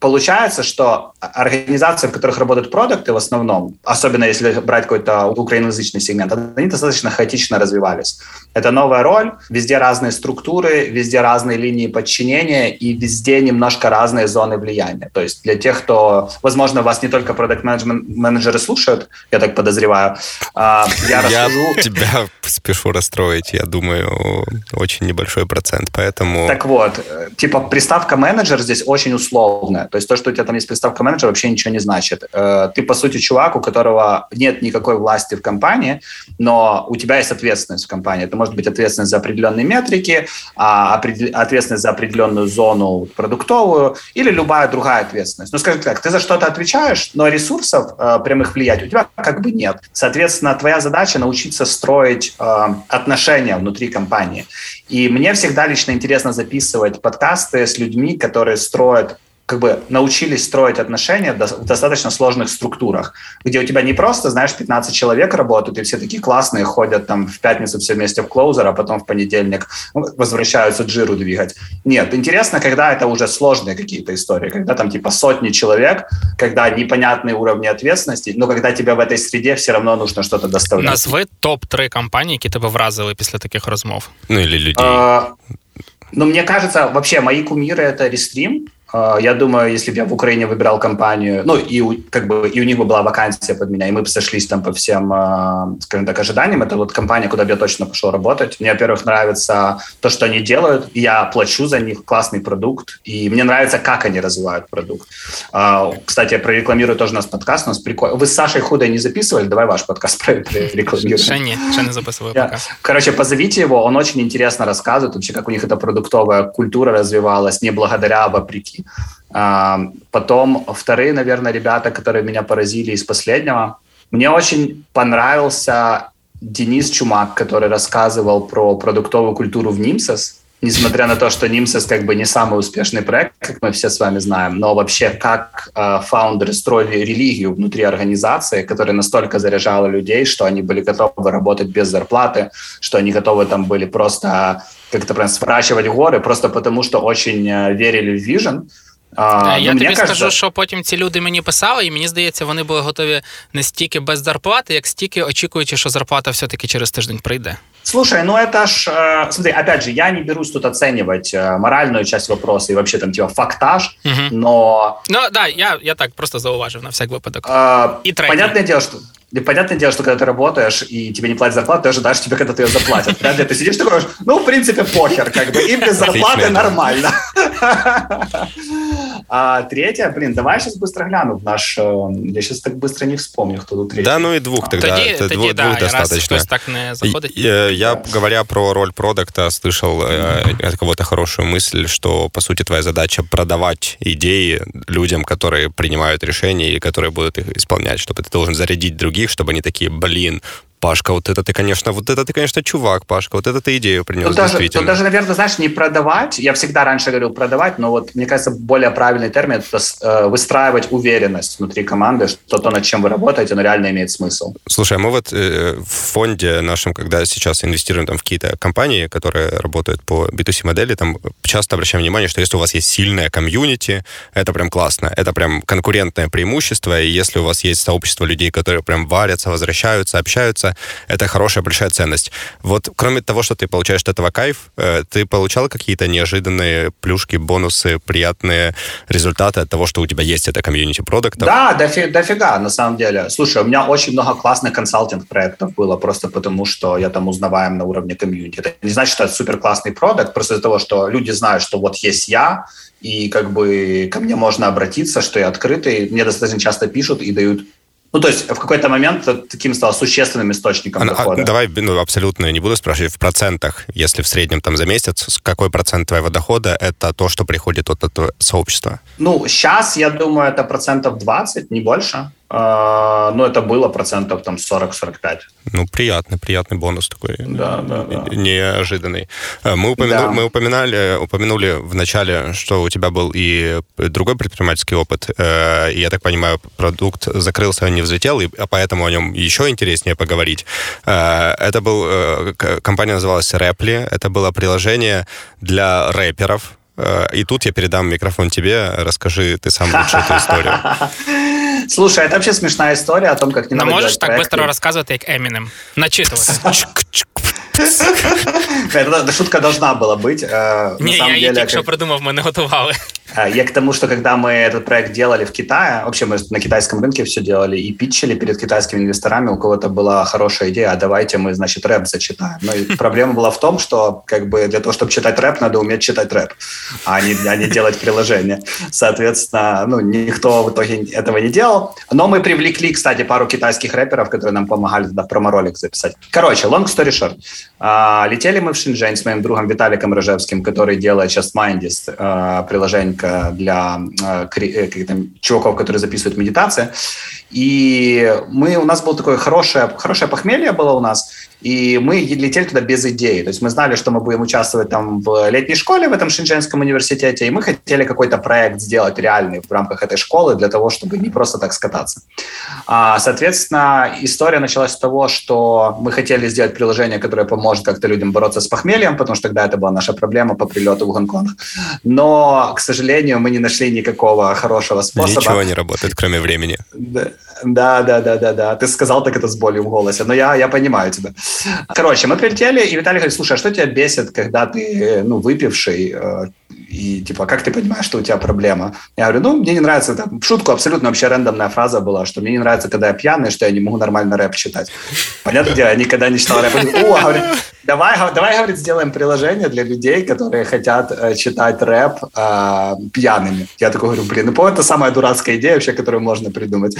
получается, что организации, в которых работают продукты в основном, особенно если брать какой-то украиноязычный сегмент, они достаточно хаотично развивались. Это новая роль, везде разные структуры, везде разные линии подчинения и везде немножко разные зоны влияния. То есть для тех, кто, возможно, вас не только продукт-менеджеры слушают, я так подозреваю, а, я расскажу... Я тебя спешу расстроить, я думаю, очень небольшой процент, поэтому... Так вот, типа приставка менеджер здесь очень условная. То есть то, что у тебя там есть приставка менеджер, вообще ничего не значит. Э, ты, по сути, чувак, у которого нет никакой власти в компании, но у тебя есть ответственность в компании. Это может быть ответственность за определенные метрики, а, ответственность за определенную зону продуктовую или любая другая ответственность. Ну, скажем так, ты за что-то отвечаешь, но ресурсов э, прямых влиять у тебя как бы нет. Соответственно, твоя задача научиться строить э, отношения внутри компании. И мне всегда лично интересно записывать подкасты с людьми, которые строят как бы научились строить отношения в достаточно сложных структурах, где у тебя не просто, знаешь, 15 человек работают, и все такие классные, ходят там в пятницу все вместе в клоузер, а потом в понедельник возвращаются джиру двигать. Нет, интересно, когда это уже сложные какие-то истории, когда там типа сотни человек, когда непонятные уровни ответственности, но когда тебе в этой среде все равно нужно что-то доставлять. Назви топ-3 компании, які тебе вразили після таких розмов. Ну, или людей. А, ну, мне кажется, вообще мои кумиры — это Restream, я думаю, если бы я в Украине выбирал компанию, ну, и как бы и у них бы была вакансия под меня, и мы бы сошлись там по всем, а, скажем так, ожиданиям, это вот компания, куда бы я точно пошел работать. Мне, во-первых, нравится то, что они делают, я плачу за них, классный продукт, и мне нравится, как они развивают продукт. А, кстати, я прорекламирую тоже наш подкаст, у нас прикольно. Вы с Сашей Худой не записывали? Давай ваш подкаст прорекламируем. Ще не, ще не записываю пока. Короче, позовите его, он очень интересно рассказывает вообще, как у них эта продуктовая культура развивалась, не благодаря, а вопреки. А, потом вторые, наверное, ребята, которые меня поразили из последнего. Мне очень понравился Денис Чумак, который рассказывал про продуктовую культуру в Нимсос Несмотря на то, что Нимсос как бы не самый успешный проект, как мы все с вами знаем, но вообще как э, фаундеры строили религию внутри организации, которая настолько заряжала людей, что они были готовы работать без зарплаты, что они готовы там были просто как-то прям сворачивать горы, просто потому что очень э, верили в вижен. А, Я ну, тобі кажется... скажу, що потім ці люди мені писали, і мені здається, вони були готові не стільки без зарплати, як стільки очікуючи, що зарплата все-таки через тиждень прийде. Слушай, ну это ж, э, смотри, опять же, я не берусь тут оценивать э, моральную часть вопроса и вообще там типа фактаж, угу. но... Ну да, я, я так просто зауважив на всяк выпадок. Э, и понятное дело, что понятное дело, что когда ты работаешь и тебе не платят зарплату, ты ожидаешь тебя, когда ты ее заплатят. Вряд ли ты сидишь такой, ну, в принципе, похер, как бы, и без зарплаты нормально. А третья, блин, давай сейчас быстро гляну в наш... Э, я сейчас так быстро не вспомню, кто тут третий. Да, ну и двух тогда. Тоді, тоді, двух, да, двух достаточно. Раз так не заходить. Э, я, говоря про роль продукта, слышал э, от кого-то хорошую мысль, что, по сути, твоя задача продавать идеи людям, которые принимают решения и которые будут их исполнять, чтобы ты должен зарядить других, чтобы они такие, блин, Пашка, вот это ты, конечно, вот это ты, конечно, чувак, Пашка, вот это ты идею принес, тут даже, тут даже, наверное, знаешь, не продавать, я всегда раньше говорил продавать, но вот, мне кажется, более правильный термин – это э, выстраивать уверенность внутри команды, что то, над чем вы работаете, оно реально имеет смысл. Слушай, а мы вот э, в фонде нашем, когда сейчас инвестируем там в какие-то компании, которые работают по B2C модели, там часто обращаем внимание, что если у вас есть сильная комьюнити, это прям классно, это прям конкурентное преимущество, и если у вас есть сообщество людей, которые прям варятся, возвращаются, общаются, это, хорошая большая ценность. Вот кроме того, что ты получаешь от этого кайф, э, ты получал какие-то неожиданные плюшки, бонусы, приятные результаты от того, что у тебя есть это комьюнити продукта? Да, дофи, дофига, на самом деле. Слушай, у меня очень много классных консалтинг-проектов было, просто потому что я там узнаваем на уровне комьюнити. Это не значит, что это супер классный продукт, просто из-за того, что люди знают, что вот есть я, и как бы ко мне можно обратиться, что я открытый. Мне достаточно часто пишут и дают ну, то есть в какой-то момент таким стал существенным источником а, дохода. А, давай, ну, абсолютно не буду спрашивать в процентах. Если в среднем там за месяц, какой процент твоего дохода это то, что приходит от этого сообщества? Ну, сейчас, я думаю, это процентов 20, не больше. А, ну, это было процентов там 40-45. Ну, приятный, приятный бонус такой. Да, да, да. Неожиданный. Э, мы, упомяну, да. мы упоминали, упомянули в начале, что у тебя был и другой предпринимательский опыт. Э, и, я так понимаю, продукт закрылся, не взлетел, и а поэтому о нем еще интереснее поговорить. Э, это был... Компания называлась Reply. Это было приложение для рэперов, и тут я передам микрофон тебе. Расскажи ты сам лучше эту историю. Слушай, это вообще смешная история о том, как не Но надо можешь так проекты. быстро рассказывать, как Эминем? Начитывать. Эта шутка должна была быть. Э, не, я її тільки що придумав, ми не готували. Я к тому, что когда мы этот проект делали в Китае, вообще мы на китайском рынке все делали и питчили перед китайскими инвесторами, у кого-то была хорошая идея, а давайте мы, значит, рэп зачитаем. Но проблема была в том, что как бы для того, чтобы читать рэп, надо уметь читать рэп, а не, а не делать приложение. Соответственно, ну, никто в итоге этого не делал. Но мы привлекли, кстати, пару китайских рэперов, которые нам помогали туда промо-ролик записать. Короче, long story short. А, летели мы в Шэньчжэнь с моим другом Виталиком Рожевским, который делает сейчас Mindist, а, приложение для а, э, там, чуваков, которые записывают медитации. И мы, у нас было такое хорошее, хорошее похмелье было у нас, и мы летели туда без идеи. То есть мы знали, что мы будем участвовать там в летней школе в этом Шэньчжэнском университете, и мы хотели какой-то проект сделать реальный в рамках этой школы для того, чтобы не просто так скататься. А, соответственно, история началась с того, что мы хотели сделать приложение, которое поможет как-то людям бороться с похмельем, потому что тогда это была наша проблема по прилету в Гонконг. Но, к сожалению, мы не нашли никакого хорошего способа. Ничего не работает, кроме времени. Да. Да, да, да, да, да. Ты сказал так это с болью в голосе, но я, я понимаю тебя. Короче, мы прилетели, и Виталий говорит, слушай, а что тебя бесит, когда ты, ну, выпивший, э, и, типа, как ты понимаешь, что у тебя проблема? Я говорю, ну, мне не нравится, там, в шутку абсолютно вообще рандомная фраза была, что мне не нравится, когда я пьяный, что я не могу нормально рэп читать. Понятное дело, я никогда не читал рэп. О, говорит, давай, давай, говорит, сделаем приложение для людей, которые хотят э, читать рэп э, пьяными. Я такой говорю, блин, ну, это самая дурацкая идея вообще, которую можно придумать.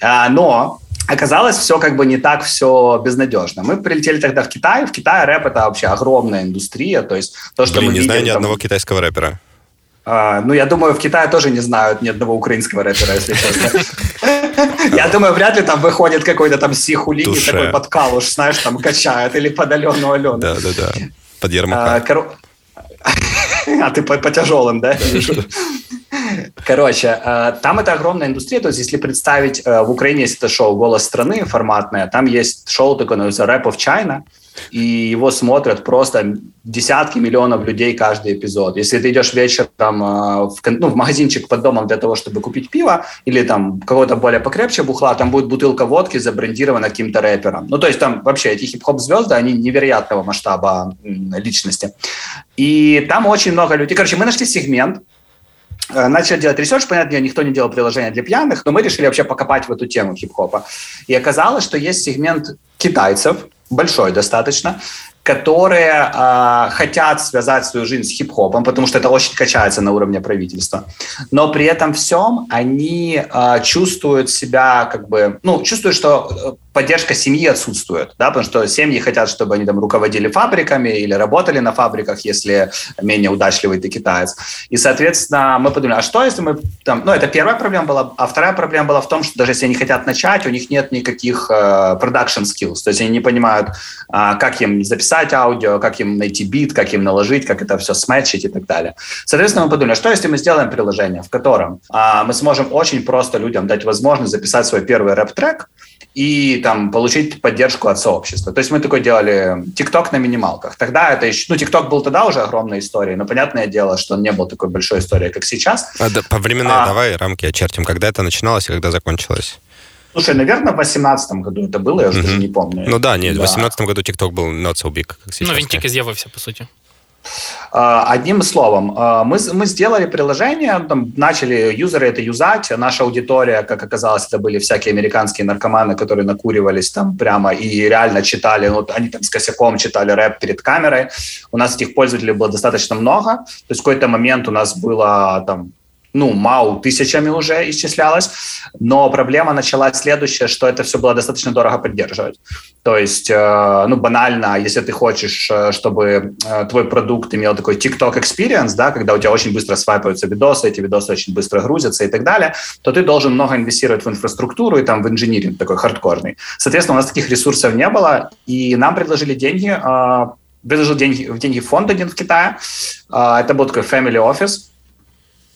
А, но оказалось все как бы не так все безнадежно. Мы прилетели тогда в Китай. В Китае рэп это вообще огромная индустрия. То есть то, что Блин, мы не знаю ни там... одного китайского рэпера. А, ну, я думаю, в Китае тоже не знают ни одного украинского рэпера, если честно. Я думаю, вряд ли там выходит какой-то там Сихулини, такой под калуш, знаешь, там качает, или под Алену Алену. Да-да-да, под Ермака. А, а ты по тяжелым, да? Короче, э, там это огромная индустрия. То есть, если представить, э, в Украине есть это шоу «Голос страны» форматное, там есть шоу такое, называется «Rap of China», и его смотрят просто десятки миллионов людей каждый эпизод. Если ты идешь вечером э, в, ну, в магазинчик под домом для того, чтобы купить пиво или там какого-то более покрепче бухла, там будет бутылка водки забрендирована каким-то рэпером. Ну, то есть там вообще эти хип-хоп-звезды, они невероятного масштаба личности. И там очень много людей. Короче, мы нашли сегмент, начали делать research, понятно, никто не делал приложения для пьяных, но мы решили вообще покопать в эту тему хип-хопа. И оказалось, что есть сегмент китайцев, большой достаточно, которые э, хотят связать свою жизнь с хип-хопом, потому что это очень качается на уровне правительства. Но при этом всем они э, чувствуют себя как бы, ну, чувствуют, что э, поддержка семьи отсутствует, да, потому что семьи хотят, чтобы они там руководили фабриками или работали на фабриках, если менее удачливый ты китаец. И, соответственно, мы подумали, а что если мы там, ну, это первая проблема была, а вторая проблема была в том, что даже если они хотят начать, у них нет никаких э, production skills, то есть они не понимают, э, как им записать аудио, как им найти бит, как им наложить, как это все сметчить и так далее. Соответственно, мы подумали, а что если мы сделаем приложение, в котором э, мы сможем очень просто людям дать возможность записать свой первый рэп-трек, и там получить поддержку от сообщества. То есть мы такой делали ТикТок на минималках. Тогда это еще... Ну, ТикТок был тогда уже огромной историей, но понятное дело, что он не был такой большой историей, как сейчас. А, да, по временной а, давай рамки очертим. Когда это начиналось и когда закончилось? Слушай, наверное, в 2018 году это было, я уже даже не помню. Ну да, нет, в 2018 году TikTok был not so big, как сейчас. Ну, він тільки з'явився, по суті. А, одним словом, а, мы, мы сделали приложение, там, начали юзеры это юзать, наша аудитория, как оказалось, это были всякие американские наркоманы, которые накуривались там прямо и реально читали, вот они там с косяком читали рэп перед камерой. У нас этих пользователей было достаточно много, то есть в какой-то момент у нас было там ну, МАУ тысячами уже исчислялось, но проблема началась следующая, что это все было достаточно дорого поддерживать. То есть, э, ну, банально, если ты хочешь, э, чтобы э, твой продукт имел такой TikTok experience, да, когда у тебя очень быстро свайпаются видосы, эти видосы очень быстро грузятся и так далее, то ты должен много инвестировать в инфраструктуру и там в инжиниринг такой хардкорный. Соответственно, у нас таких ресурсов не было, и нам предложили деньги, предложил деньги, деньги фонд один в Китае. Это был такой family office,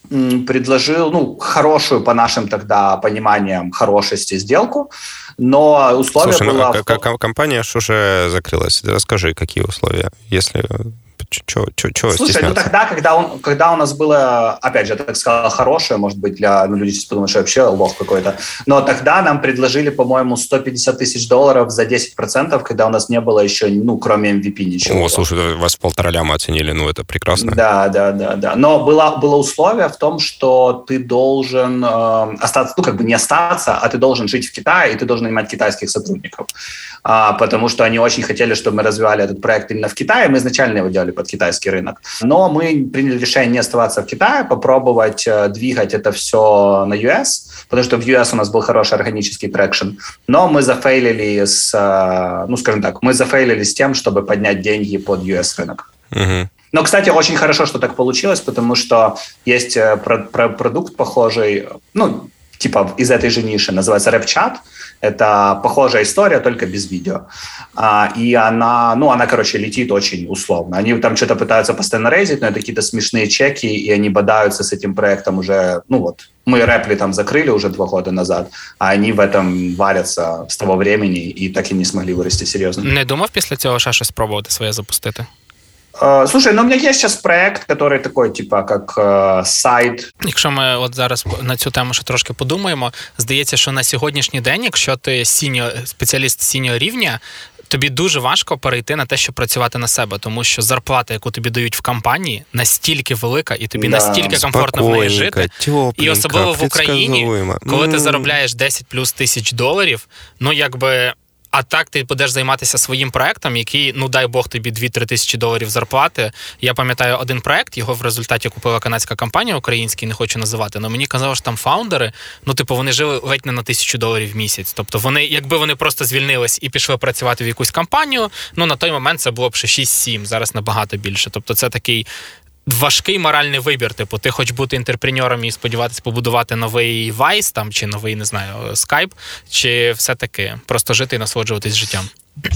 предложил, ну, хорошую по нашим тогда пониманиям хорошести сделку, но условия Слушай, было... Ну, а, компания ж уже закрылась. Расскажи, какие условия, если Чего, Слушай, ну тогда, когда, он, когда у нас было, опять же, я так сказал, хорошее, может быть, для ну, люди сейчас подумают, что вообще лох какой-то, но тогда нам предложили, по-моему, 150 тысяч долларов за 10%, когда у нас не было еще, ну, кроме MVP ничего. О, слушай, вас полтора ляма оценили, ну, это прекрасно. Да, да, да, да. Но было, было условие в том, что ты должен э, остаться, ну, как бы не остаться, а ты должен жить в Китае, и ты должен нанимать китайских сотрудников. А, потому что они очень хотели, чтобы мы развивали этот проект именно в Китае. Мы изначально его делали под китайский рынок. Но мы приняли решение не оставаться в Китае, попробовать э, двигать это все на US, потому что в US у нас был хороший органический traction. Но мы зафейлили с, э, ну, скажем так, мы зафейлили с тем, чтобы поднять деньги под US рынок. Но, кстати, очень хорошо, что так получилось, потому что есть э, про, про продукт похожий, ну, типа из этой же ниши, называется RapChat. Это похожая история, только без видео. А, и она, ну, она, короче, летит очень условно. Они там что-то пытаются постоянно рейзить, но это какие-то смешные чеки, и они бодаются с этим проектом уже, ну вот, мы рэпли там закрыли уже два года назад, а они в этом варятся с того времени и так и не смогли вырасти серьезно. Не думав після цього ще щось спробувати своє запустити? Слушай, ну у меня есть сейчас проект, который такой, типа, как э, сайт. Якщо ми от зараз на цю тему ще трошки подумаємо, здається, що на сьогоднішній день, якщо ти сіньо, спеціаліст сіньо рівня, тобі дуже важко перейти на те, щоб працювати на себе, тому що зарплата, яку тобі дають в компанії, настільки велика, і тобі да. настільки комфортно в неї жити. І особливо в Україні, коли ти заробляєш 10 плюс тисяч доларів, ну якби. А так ти будеш займатися своїм проектом, який, ну дай Бог, тобі 2-3 тисячі доларів зарплати. Я пам'ятаю один проект, його в результаті купила канадська компанія українська, не хочу називати. але мені казали, що там фаундери, ну типу, вони жили ледь не на тисячу доларів в місяць. Тобто вони, якби вони просто звільнились і пішли працювати в якусь компанію, ну на той момент це було б ще 6-7, зараз набагато більше. Тобто, це такий важкий моральний вибір. Типу, ти хочеш бути інтерпренером і сподіватися побудувати новий Vice там, чи новий, не знаю, Skype, чи все-таки просто жити і насолоджуватись життям.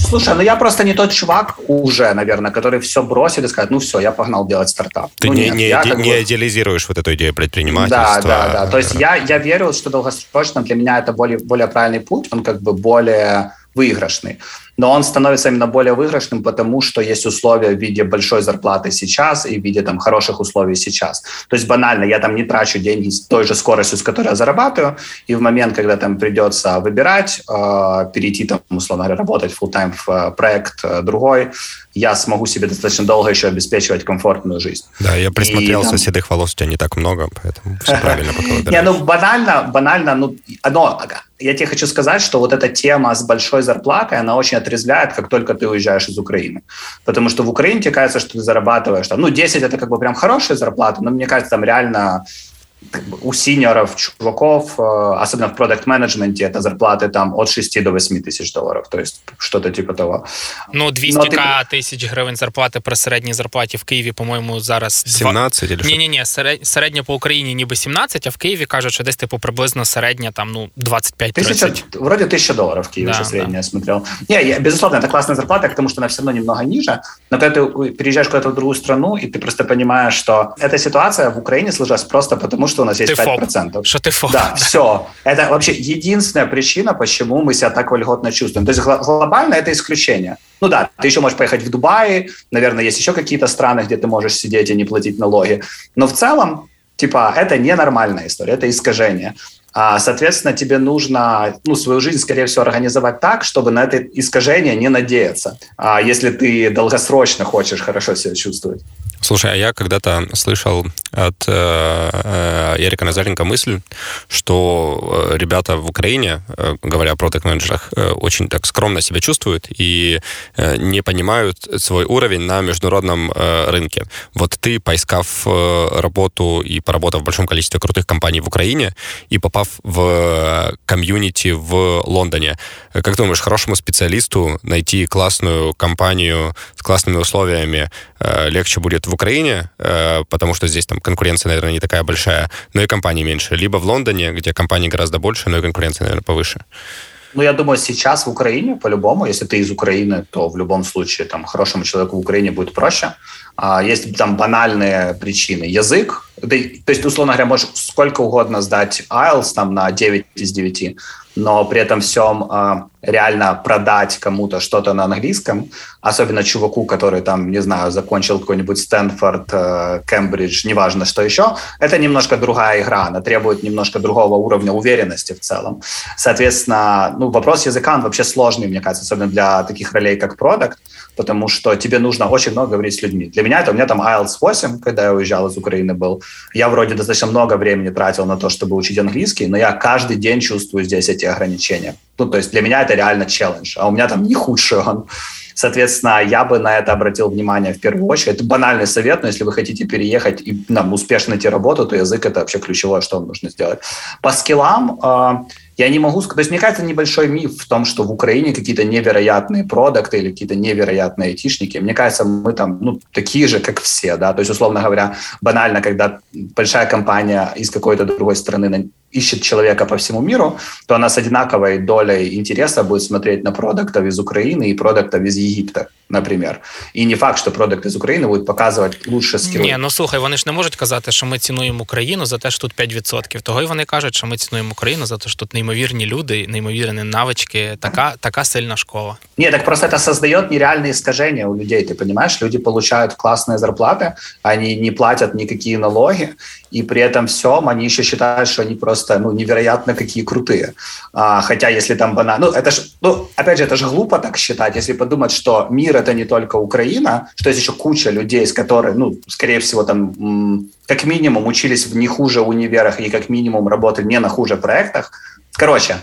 Слушай, ну я просто не тот чувак уже, наверное, который все бросит и скажет, ну все, я погнал делать стартап. Ты ну, не, нет, не, я, не бы... идеализируешь вот эту идею предпринимательства. Да, да, да. То есть я, я верю, что долгосрочно для меня это более, более правильный путь, он как бы более выигрышный Но он становится именно более выигрышным, потому что есть условия в виде большой зарплаты сейчас и в виде там хороших условий сейчас. То есть банально, я там не трачу деньги с той же скоростью, с которой я зарабатываю, и в момент, когда там придется выбирать, э, перейти там, условно говоря, работать full time в э, проект э, другой, я смогу себе достаточно долго еще обеспечивать комфортную жизнь. Да, я присмотрелся, и, там... седых волос у тебя не так много, поэтому все правильно пока Не, ну банально, банально, ну, одно, я тебе хочу сказать, что вот эта тема с большой зарплатой, она очень отрезвляет, как только ты уезжаешь из Украины. Потому что в Украине тебе кажется, что ты зарабатываешь, там, ну, 10 это как бы прям хорошая зарплата, но мне кажется, там реально как бы у синьоров, чуваков, э, особенно в продукт-менеджменте, это зарплаты там от 6 до 8 тысяч долларов, то есть что-то типа того. Ну, 200 ты... тисяч гривень зарплати при середній зарплаті в Києві, по-моєму, зараз... 17 или Ні, ні, ні, середня по Україні ніби 17, а в Києві кажуть, що десь типу приблизно середня там, ну, 25-30. Тысяча, вроде 1000 долларов в Киеве да, сейчас средняя, да. смотрел. Не, я, безусловно, это классная зарплата, потому что она все равно немного ниже, но когда ты переезжаешь куда-то в другую страну, и ты просто понимаешь, что эта ситуация в Украине сложилась просто потому, что у нас есть ты 5%. Фоп. Что ты фоп. Да, все. Это вообще единственная причина, почему мы себя так вольготно чувствуем. То есть глобально это исключение. Ну да, ты еще можешь поехать в Дубай, наверное, есть еще какие-то страны, где ты можешь сидеть и не платить налоги. Но в целом Типа, это ненормальная история, это искажение. А, соответственно, тебе нужно ну, свою жизнь, скорее всего, организовать так, чтобы на это искажение не надеяться, а, если ты долгосрочно хочешь хорошо себя чувствовать. Слушай, а я когда-то слышал от э, э, Эрика Назаренко мысль, что э, ребята в Украине, э, говоря о продакт-менеджерах, очень так скромно себя чувствуют и не понимают свой уровень на международном э, рынке. Вот ты, поискав работу и поработав в большом количестве крутых компаний в Украине и попав в комьюнити в Лондоне, как думаешь, хорошему специалисту найти классную компанию с классными условиями э, легче будет в Украине, э, потому что здесь там конкуренция, наверное, не такая большая, но и компаний меньше. Либо в Лондоне, где компаний гораздо больше, но и конкуренция, наверное, повыше. Ну, я думаю, сейчас в Украине, по-любому, если ты из Украины, то в любом случае там хорошему человеку в Украине будет проще. А есть там банальные причины. Язык, то есть, условно говоря, можешь сколько угодно сдать IELTS там на 9 из 9, но при этом всем э, реально продать кому-то что-то на английском, особенно чуваку, который там, не знаю, закончил какой-нибудь Стэнфорд, э, Кембридж, неважно что еще, это немножко другая игра, она требует немножко другого уровня уверенности в целом. Соответственно, ну, вопрос языка, он вообще сложный, мне кажется, особенно для таких ролей, как продукт, потому что тебе нужно очень много говорить с людьми. Для меня это, у меня там IELTS 8, когда я уезжал из Украины был, я вроде достаточно много времени тратил на то, чтобы учить английский, но я каждый день чувствую здесь эти ограничения. Ну, то есть для меня это реально челлендж, а у меня там не худший он. Соответственно, я бы на это обратил внимание в первую очередь. Это банальный совет, но если вы хотите переехать и нам успешно найти работу, то язык – это вообще ключевое, что вам нужно сделать. По скиллам э, я не могу сказать, то есть мне кажется, небольшой миф в том, что в Украине какие-то невероятные продукты или какие-то невероятные айтишники. Мне кажется, мы там ну, такие же, как все, да, то есть, условно говоря, банально, когда большая компания из какой-то другой страны ищет человека по всему миру, то она с одинаковой долей интереса будет смотреть на продуктов из Украины и продуктов из Египта, например. І не факт, що продукт із України будуть показувати лучше скіли. Ні, ну слухай, вони ж не можуть казати, що ми цінуємо Україну за те, що тут 5%. Того й вони кажуть, що ми цінуємо Україну за те, що тут неймовірні люди, неймовірні навички, така, така сильна школа. Ні, так просто это создает нереальные искажения у людей, ты понимаешь? Люди получают классные зарплаты, они не платят никакие налоги, и при этом всем они еще считают, что они просто ну, невероятно какие крутые. А, хотя если там банально... Ну, это ж, ну, опять же, это же глупо так считать, если подумать, что мир — это не только Украина, что есть еще куча людей, с которыми, ну, скорее всего, там, как минимум учились в не хуже универах и как минимум работали не на хуже проектах. Короче,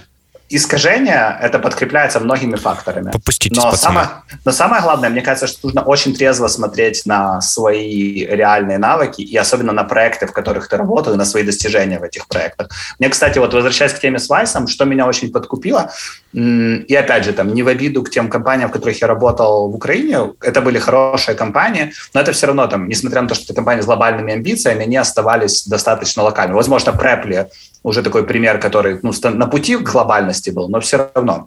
искажение это подкрепляется многими факторами. Попуститесь, но самое, но самое главное, мне кажется, что нужно очень трезво смотреть на свои реальные навыки и особенно на проекты, в которых ты работал, и на свои достижения в этих проектах. Мне, кстати, вот возвращаясь к теме с Вайсом, что меня очень подкупило, и опять же, там, не в обиду к тем компаниям, в которых я работал в Украине, это были хорошие компании, но это все равно, там, несмотря на то, что это компании с глобальными амбициями, они оставались достаточно локальными. Возможно, Preply уже такой пример, который ну, на пути к глобальности был, но все равно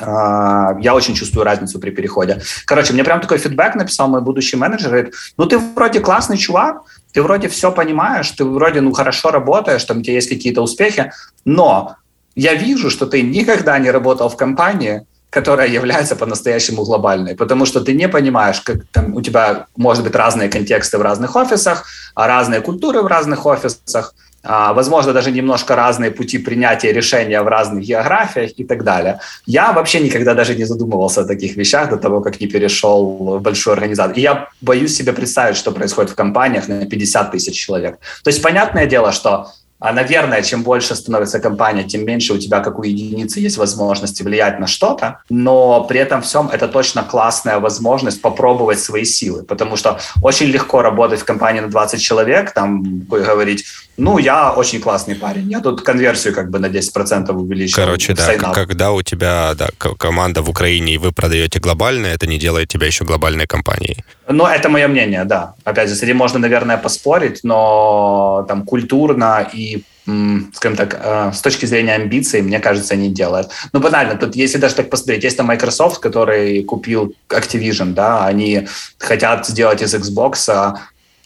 а, я очень чувствую разницу при переходе. Короче, мне прям такой фидбэк написал мой будущий менеджер, говорит, ну ты вроде классный чувак, ты вроде все понимаешь, ты вроде ну хорошо работаешь, там у тебя есть какие-то успехи, но я вижу, что ты никогда не работал в компании, которая является по-настоящему глобальной, потому что ты не понимаешь, как там у тебя может быть разные контексты в разных офисах, а разные культуры в разных офисах, а, возможно, даже немножко разные пути принятия решения в разных географиях и так далее. Я вообще никогда даже не задумывался о таких вещах до того, как не перешел в большую организацию. И я боюсь себе представить, что происходит в компаниях на 50 тысяч человек. То есть понятное дело, что а, наверное, чем больше становится компания, тем меньше у тебя, как у единицы, есть возможности влиять на что-то, но при этом всем это точно классная возможность попробовать свои силы, потому что очень легко работать в компании на 20 человек, там говорить, ну, я очень классный парень, я тут конверсию как бы на 10% увеличил. Короче, да, когда у тебя да, команда в Украине, и вы продаете глобально, это не делает тебя еще глобальной компанией. Ну, это мое мнение, да. Опять же, с этим можно, наверное, поспорить, но там культурно и скажем так, э, с точки зрения амбиций, мне кажется, не делают. Ну, банально, тут, если даже так посмотреть, есть там Microsoft, который купил Activision, да, они хотят сделать из Xbox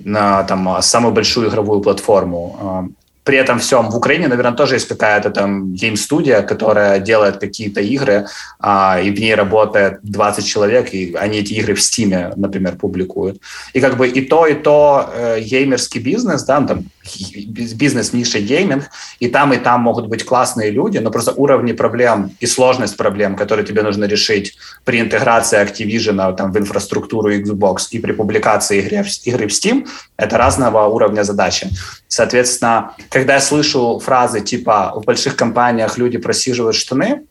на, там, самую большую игровую платформу. При этом всем в Украине, наверное, тоже есть какая-то там гейм-студия, которая делает какие-то игры, а, и в ней работает 20 человек, и они эти игры в Стиме, например, публикуют. И как бы и то, и то э, геймерский бизнес, да, ну, там бизнес нише гейминг, и там, и там могут быть классные люди, но просто уровни проблем и сложность проблем, которые тебе нужно решить при интеграции Activision там, в инфраструктуру Xbox и при публикации игры, игры в Steam, это разного уровня задачи. Соответственно, когда я слышу фразы типа «в больших компаниях люди просиживают штаны»,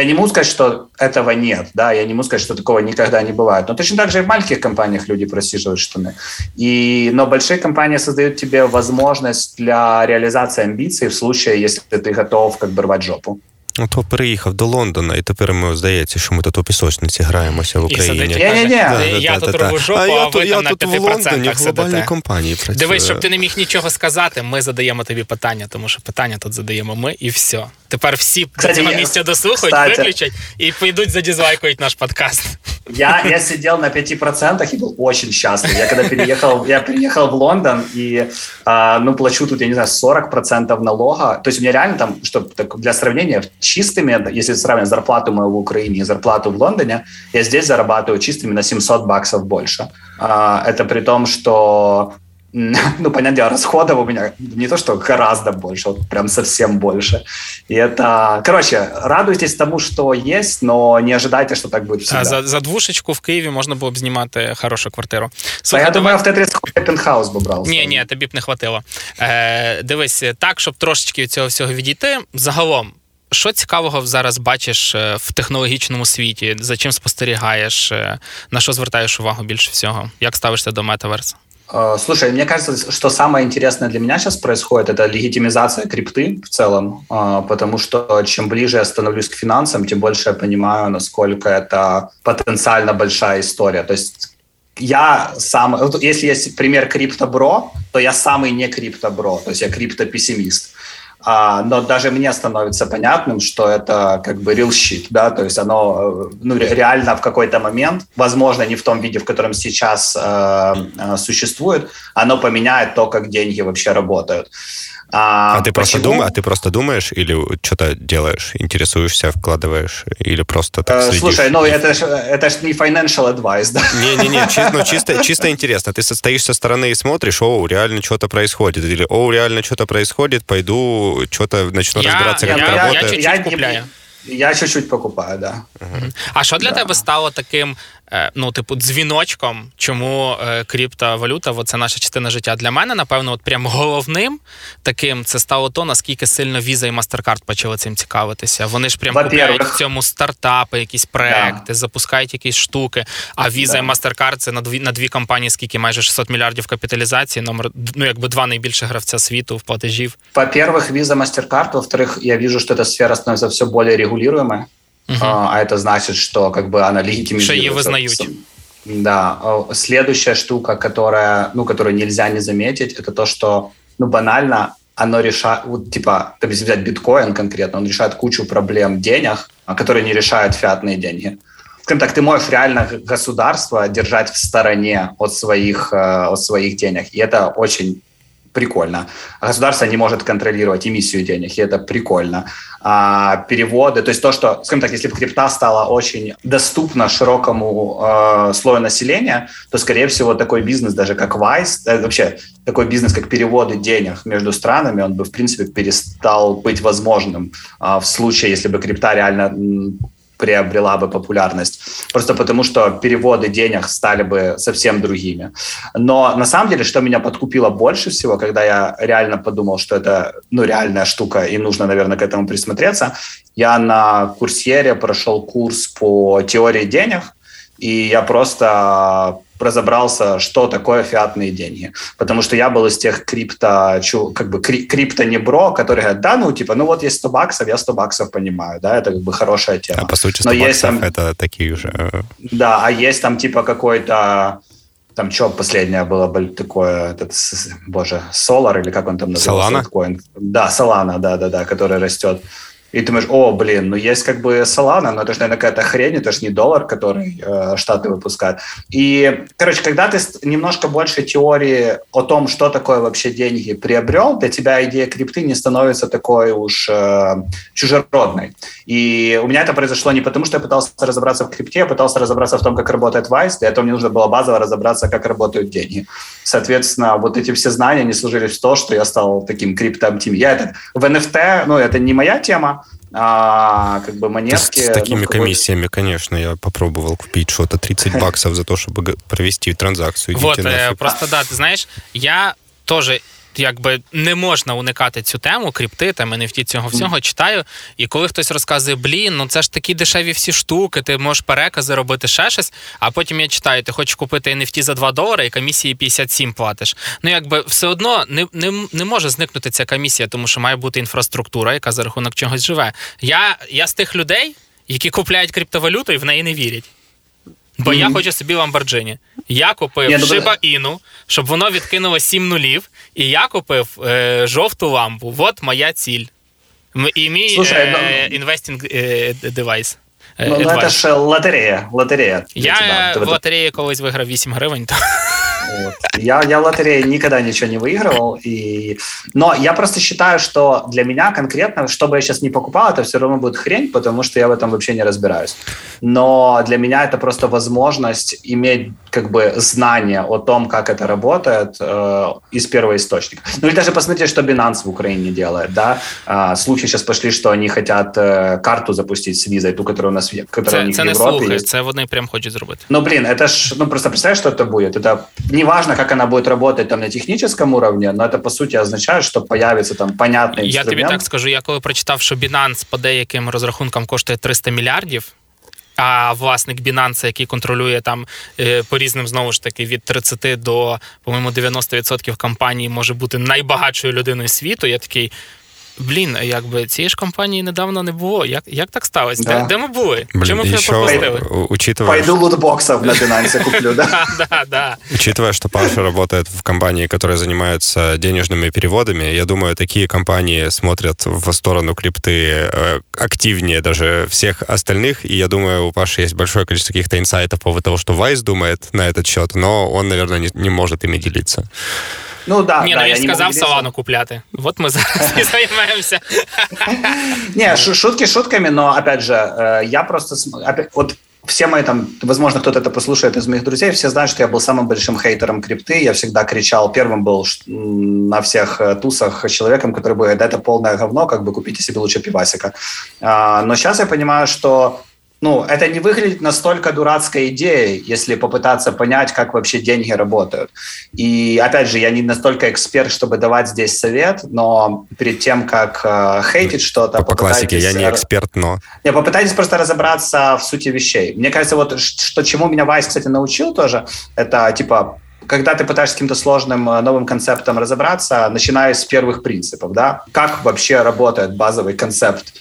я не могу сказать, что этого нет, да, я не могу сказать, что такого никогда не бывает. Но точно так же и в маленьких компаниях люди просиживают штаны. И, но большие компании создают тебе возможность для реализации амбиций в случае, если ты готов как бы рвать жопу. Ото переїхав до Лондона, і тепер ми здається, що ми тут у пісочниці граємося в Україні. Я тут рву жопу, а ви там на 5% в Лондоні в глобальній компанії працюю. Дивись, щоб ти не міг нічого сказати, ми задаємо тобі питання, тому що питання тут задаємо ми, і все. Тепер всі Кстати, цього місця дослухають, Кстати. виключать і пойдуть задизлайкають наш подкаст. Я, я сидел на 5% и был очень счастлив. Я когда переехал, я переехал в Лондон и, а, ну, плачу тут, я не знаю, 40% налога. То есть у меня реально там, чтобы так, для сравнения, чистыми, если сравнивать зарплату мою в Украине и зарплату в Лондоне, я здесь зарабатываю чистыми на 700 баксов больше. А, это при том, что ну, понятно, расходов у меня не то, что гораздо больше, вот прям совсем больше. И это, короче, радуйтесь тому, что есть, но не ожидайте, что так будет всегда. А за, за двушечку в Києві можна було б знімати хорошу квартиру. Слухай, я думаю, в Тетріс пентхаус би брав. Ні, ні, тобі б не хватило. Е, Дивись, так, щоб трошечки від цього всього відійти, загалом, що цікавого зараз бачиш е, в технологічному світі? За чим спостерігаєш? Е, на що звертаєш увагу більше всього? Як ставишся до метаверсу? Э, слушай, мне кажется, что самое интересное для меня сейчас происходит, это легитимизация крипты в целом, э, потому что чем ближе я становлюсь к финансам, тем больше я понимаю, насколько это потенциально большая история. То есть я сам, если есть пример криптобро, то я самый не криптобро, то есть я криптопессимист. А, но даже мне становится понятным, что это как бы real shit, да, то есть оно э, ну, реально в какой-то момент, возможно, не в том виде, в котором сейчас э, э существует, оно поменяет то, как деньги вообще работают. А, а ты просто думаешь, а ты просто думаешь или что-то делаешь, интересуешься, вкладываешь или просто так следишь? Слушай, ну это ж, это ж не financial advice, да? Не-не-не, чисто, ну, чисто, чисто интересно. Ты стоишь со стороны и смотришь, о, реально что-то происходит, или о, реально что-то происходит, пойду что-то начну я, разбираться, как я, это я, работает. Я, я, я, я, я чуть-чуть покупаю, да. Угу. А що для да. тебе стало таким ну, типу, дзвіночком, чому е, криптовалюта це наша частина життя. Для мене, напевно, от прям головним таким це стало то, наскільки сильно Visa і MasterCard почали цим цікавитися. Вони ж прям купляють в цьому стартапи, якісь проекти, да. запускають якісь штуки. А Visa да. і MasterCard це на дві на дві компанії, скільки майже 600 мільярдів капіталізації, номер ну якби два найбільших гравця світу в платежів. По-первых, Visa, MasterCard, во-вторых, я вижу, что эта сфера становится все более регулируемой. Uh-huh. А это значит, что как бы она легитимизируется. Что ее вызнают. Да. Следующая штука, которая, ну, которую нельзя не заметить, это то, что, ну, банально, оно решает, вот, типа, если взять биткоин конкретно, он решает кучу проблем денег, а которые не решают фиатные деньги. Скажем так, ты можешь реально государство держать в стороне от своих, э, от своих денег. И это очень прикольно. Государство не может контролировать эмиссию денег, и это прикольно. А переводы, то есть то, что, скажем так, если бы крипта стала очень доступна широкому э, слою населения, то, скорее всего, такой бизнес, даже как Vice, э, вообще такой бизнес, как переводы денег между странами, он бы, в принципе, перестал быть возможным э, в случае, если бы крипта реально приобрела бы популярность. Просто потому, что переводы денег стали бы совсем другими. Но на самом деле, что меня подкупило больше всего, когда я реально подумал, что это ну, реальная штука, и нужно, наверное, к этому присмотреться, я на курсере прошел курс по теории денег, и я просто разобрался, что такое фиатные деньги. Потому что я был из тех крипто, как бы крипто не бро, которые говорят, да, ну, типа, ну вот есть 100 баксов, я 100 баксов понимаю, да, это как бы хорошая тема. А по сути 100 Но баксов есть там, это такие же... Э, да, а есть там типа какой-то там что последнее было такое, этот, боже, Solar или как он там назывался? Solana? Да, Solana, да-да-да, который растет. И ты думаешь, о, блин, ну есть как бы Solana, но это же, наверное, какая-то хрень, это же не доллар, который э, Штаты выпускают. И, короче, когда ты немножко больше теории о том, что такое вообще деньги, приобрел, для тебя идея крипты не становится такой уж э, чужеродной. И у меня это произошло не потому, что я пытался разобраться в крипте, я пытался разобраться в том, как работает Vice, для этого мне нужно было базово разобраться, как работают деньги. Соответственно, вот эти все знания, не сложились в то, что я стал таким криптом тим. Я этот, в NFT, ну, это не моя тема, а, как бы монетки. С, с такими ну, комиссиями, конечно, я попробовал купить что-то 30 баксов за то, чтобы провести транзакцию. Вот, э, просто да, ты знаешь, я тоже якби не можна уникати цю тему, крипти, там NFT, цього всього читаю. І коли хтось розказує, блін, ну це ж такі дешеві всі штуки, ти можеш перекази робити ще щось, а потім я читаю, ти хочеш купити NFT за 2 долари і комісії 57 платиш. Ну, якби все одно не не, не може зникнути ця комісія, тому що має бути інфраструктура, яка за рахунок чогось живе. Я, Я з тих людей, які купляють криптовалюту і в неї не вірять. Бо mm-hmm. я хочу собі Ламборджині. Я купив yeah, Shiba Іну, щоб воно відкинуло 7 нулів, і я купив е, жовту лампу. От моя ціль. І мій Слушай, е, ну... інвестинг е, девайс. Е, ну, ну, це ж лотерея. лотерея Я в лотереї колись виграв 8 гривень. То... Вот. Я, я в лотерее никогда ничего не выигрывал. И... Но я просто считаю, что для меня конкретно, что бы я сейчас не покупал, это все равно будет хрень, потому что я в этом вообще не разбираюсь. Но для меня это просто возможность иметь как бы знание о том, как это работает э, из первого источника. Ну или даже посмотрите, что Binance в Украине делает. Да? Э, слухи сейчас пошли, что они хотят э, карту запустить с визой, ту, которая у нас которая це, у них це в Европе. не слухи, есть. це вони прям хочуть зробити. Ну блин, это ж, ну просто представляешь, что это будет? Это неважно, как она будет работать там на техническом уровне, но это по сути означает, что появится там понятный Я тобі так скажу, я коли прочитав, що Binance по деяким розрахункам коштує 300 мільярдів. А власник Binance, який контролює там е, по різним знову ж таки від 30 до по-моєму 90% компаній, може бути найбагатшою людиною світу. Я такий. Блін, якби цієї ж компанії недавно не було. Як як так сталося? Да. Де, де ми були? Блин, Чому ми пропустили? Учитывая... Пойду лутбоксов на Binance куплю, да? да, да. Учитывая, что Паша работает в компании, которая занимается денежными переводами, я думаю, такие компании смотрят в сторону крипты э, активнее даже всех остальных, и я думаю, у Паши есть большое количество каких-то инсайтов по поводу того, что Вайс думает на этот счет, но он, наверное, не, не может ими делиться. Ну да, Ні, да, ну я, я сказав Солану купляти. Вот мы зараз і займаємося. Не, шутки шутками, но опять же, э, я просто... Вот все мои там, возможно, кто-то это послушает из моих друзей, все знают, что я был самым большим хейтером крипты. Я всегда кричал, первым был на всех э, тусах человеком, который говорит, да это полное говно, как бы купите себе лучше пивасика. А, но сейчас я понимаю, что ну, это не выглядит настолько дурацкой идеей, если попытаться понять, как вообще деньги работают. И, опять же, я не настолько эксперт, чтобы давать здесь совет, но перед тем, как э, хейтить что-то... По, классике, я не э, эксперт, но... Не, попытайтесь просто разобраться в сути вещей. Мне кажется, вот что чему меня Вайс, кстати, научил тоже, это, типа, когда ты пытаешься с каким-то сложным э, новым концептом разобраться, начиная с первых принципов, да, как вообще работает базовый концепт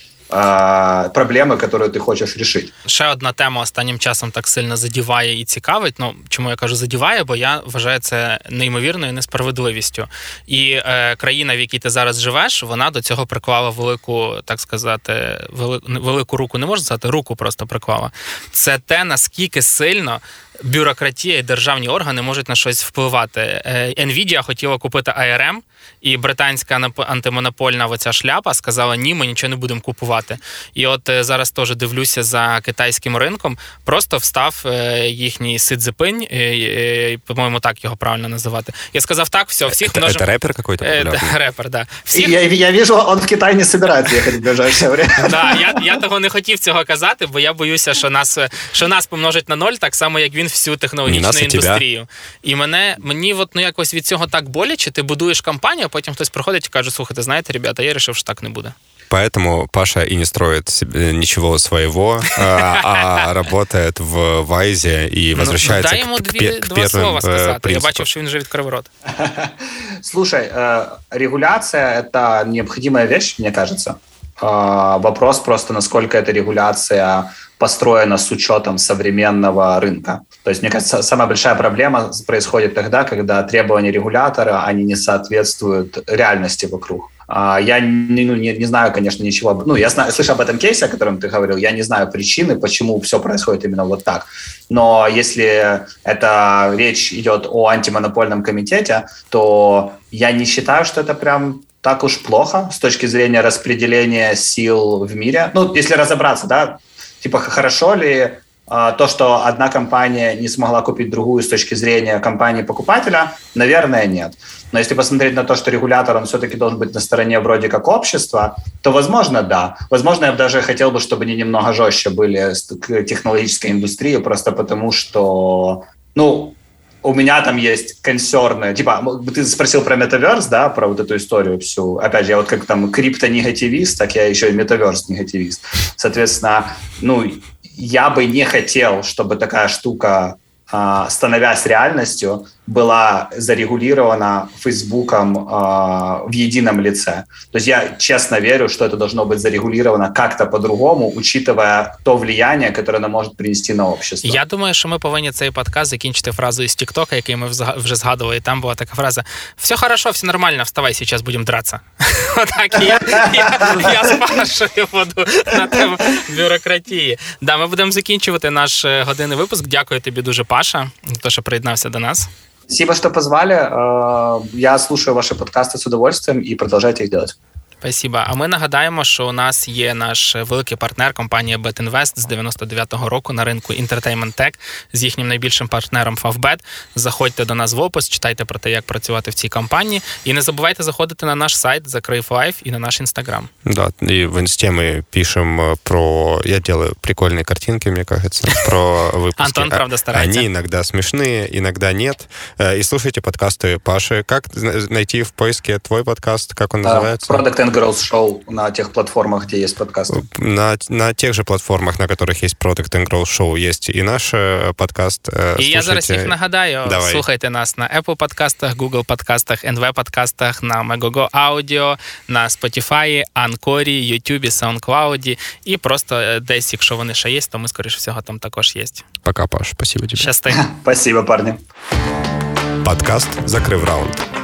проблеми, які ти хочеш рішити. Ще одна тема останнім часом так сильно задіває і цікавить. Ну чому я кажу задіває? Бо я вважаю це неймовірною несправедливістю. І е, країна, в якій ти зараз живеш, вона до цього приклала велику, так сказати, велику, велику руку. Не можна сказати, руку просто приклала. Це те наскільки сильно бюрократія і державні органи можуть на щось впливати. Е, Nvidia хотіла купити ARM, і британська антимонопольна оця шляпа сказала: ні, ми нічого не будемо купувати. І от е, зараз теж дивлюся за китайським ринком. Просто встав е, їхній Сидзипинь, по-моєму, так його правильно називати. Я сказав так, все, всіх это, множим... Это рэпер какой-то? Репер, да. Всіх... Я, я вижу, он в Китай не собирается ехать в ближайшее время. Да, я, я того не хотів цього казати, бо я боюся, що нас, що нас помножить на ноль, так само, як він він всю технологічну нас, індустрію. І мене мені от, ну, якось від цього так боляче. Ти будуєш компанію, а потім хтось приходить і каже: слухайте, знаєте, ребята, я вирішив, що так не буде. Поэтому Паша и не строит себе ничего своего, а, а работает в Вайзе и ну, возвращается ну, дай ему к, дві, к два первым слова сказати. принципам. Я бачив, що він вже відкрив рот. Слушай, э, регуляция – это необходимая вещь, мне кажется. Э, вопрос просто, насколько эта регуляция построена с учетом современного рынка. То есть, мне кажется, самая большая проблема происходит тогда, когда требования регулятора, они не соответствуют реальности вокруг. А, я не, ну, не, не знаю, конечно, ничего. Ну, я знаю, слышу об этом кейсе, о котором ты говорил. Я не знаю причины, почему все происходит именно вот так. Но если это речь идет о антимонопольном комитете, то я не считаю, что это прям так уж плохо с точки зрения распределения сил в мире. Ну, если разобраться, да, типа хорошо ли а, то, что одна компания не смогла купить другую с точки зрения компании-покупателя, наверное, нет. Но если посмотреть на то, что регулятор, он все-таки должен быть на стороне вроде как общества, то, возможно, да. Возможно, я бы даже хотел бы, чтобы они немного жестче были к технологической индустрии, просто потому что, ну, у меня там есть консерны. Типа, ты спросил про метаверс, да, про вот эту историю всю. Опять же, я вот как там крипто-негативист, так я еще и метаверс-негативист. Соответственно, ну, я бы не хотел, чтобы такая штука, а, становясь реальностью, была зарегулирована Фейсбуком э, в едином лице. То есть я честно верю, что это должно быть зарегулировано как-то по-другому, учитывая то влияние, которое оно може принести на общество. Я думаю, що ми повинні цей подкаст закінчити фразою з Тіктока, який ми вже згадували. І там була така фраза: все хорошо, все нормально, вставай, сейчас будемо драться. Отак я, я, я з Пашою буду на тему бюрократії. Да, ми будемо закінчувати наш е, годинний випуск. Дякую тобі дуже, Паша, за те, що приєднався до нас. Спасибо, что позвали. Э, я слушаю ваши подкасты с удовольствием и продолжайте их делать. Спасибо. А ми нагадаємо, що у нас є наш великий партнер компанія BetInvest з 99-го року на ринку Entertainment Tech з їхнім найбільшим партнером Favbet. Заходьте до нас в опис, читайте про те, як працювати в цій компанії. І не забувайте заходити на наш сайт Закрив Лайф і на наш інстаграм. Да, и в инсте мы пишем э, про... Я делаю прикольные картинки, мне кажется, про выпуски. Антон, правда, старается. Они иногда смешные, иногда нет. Э, и слушайте подкасты Паши. Как найти в поиске твой подкаст? Как он называется? Product and Girls Show на тех платформах, где есть подкасты? На, на тех же платформах, на которых есть Product and Growth Show, есть и наш э, подкаст. Э, і я зараз їх нагадаю. Давай. Слухайте нас на Apple подкастах, Google подкастах, NV подкастах, на Megogo Audio, на Spotify, Анкорі, YouTube, SoundCloud. І просто е, десь, якщо вони ще є, то ми, скоріше всього, там також є. Пока, Паш. Спасибо тебе. Щасти. Спасибо, парни. Подкаст «Закрив раунд».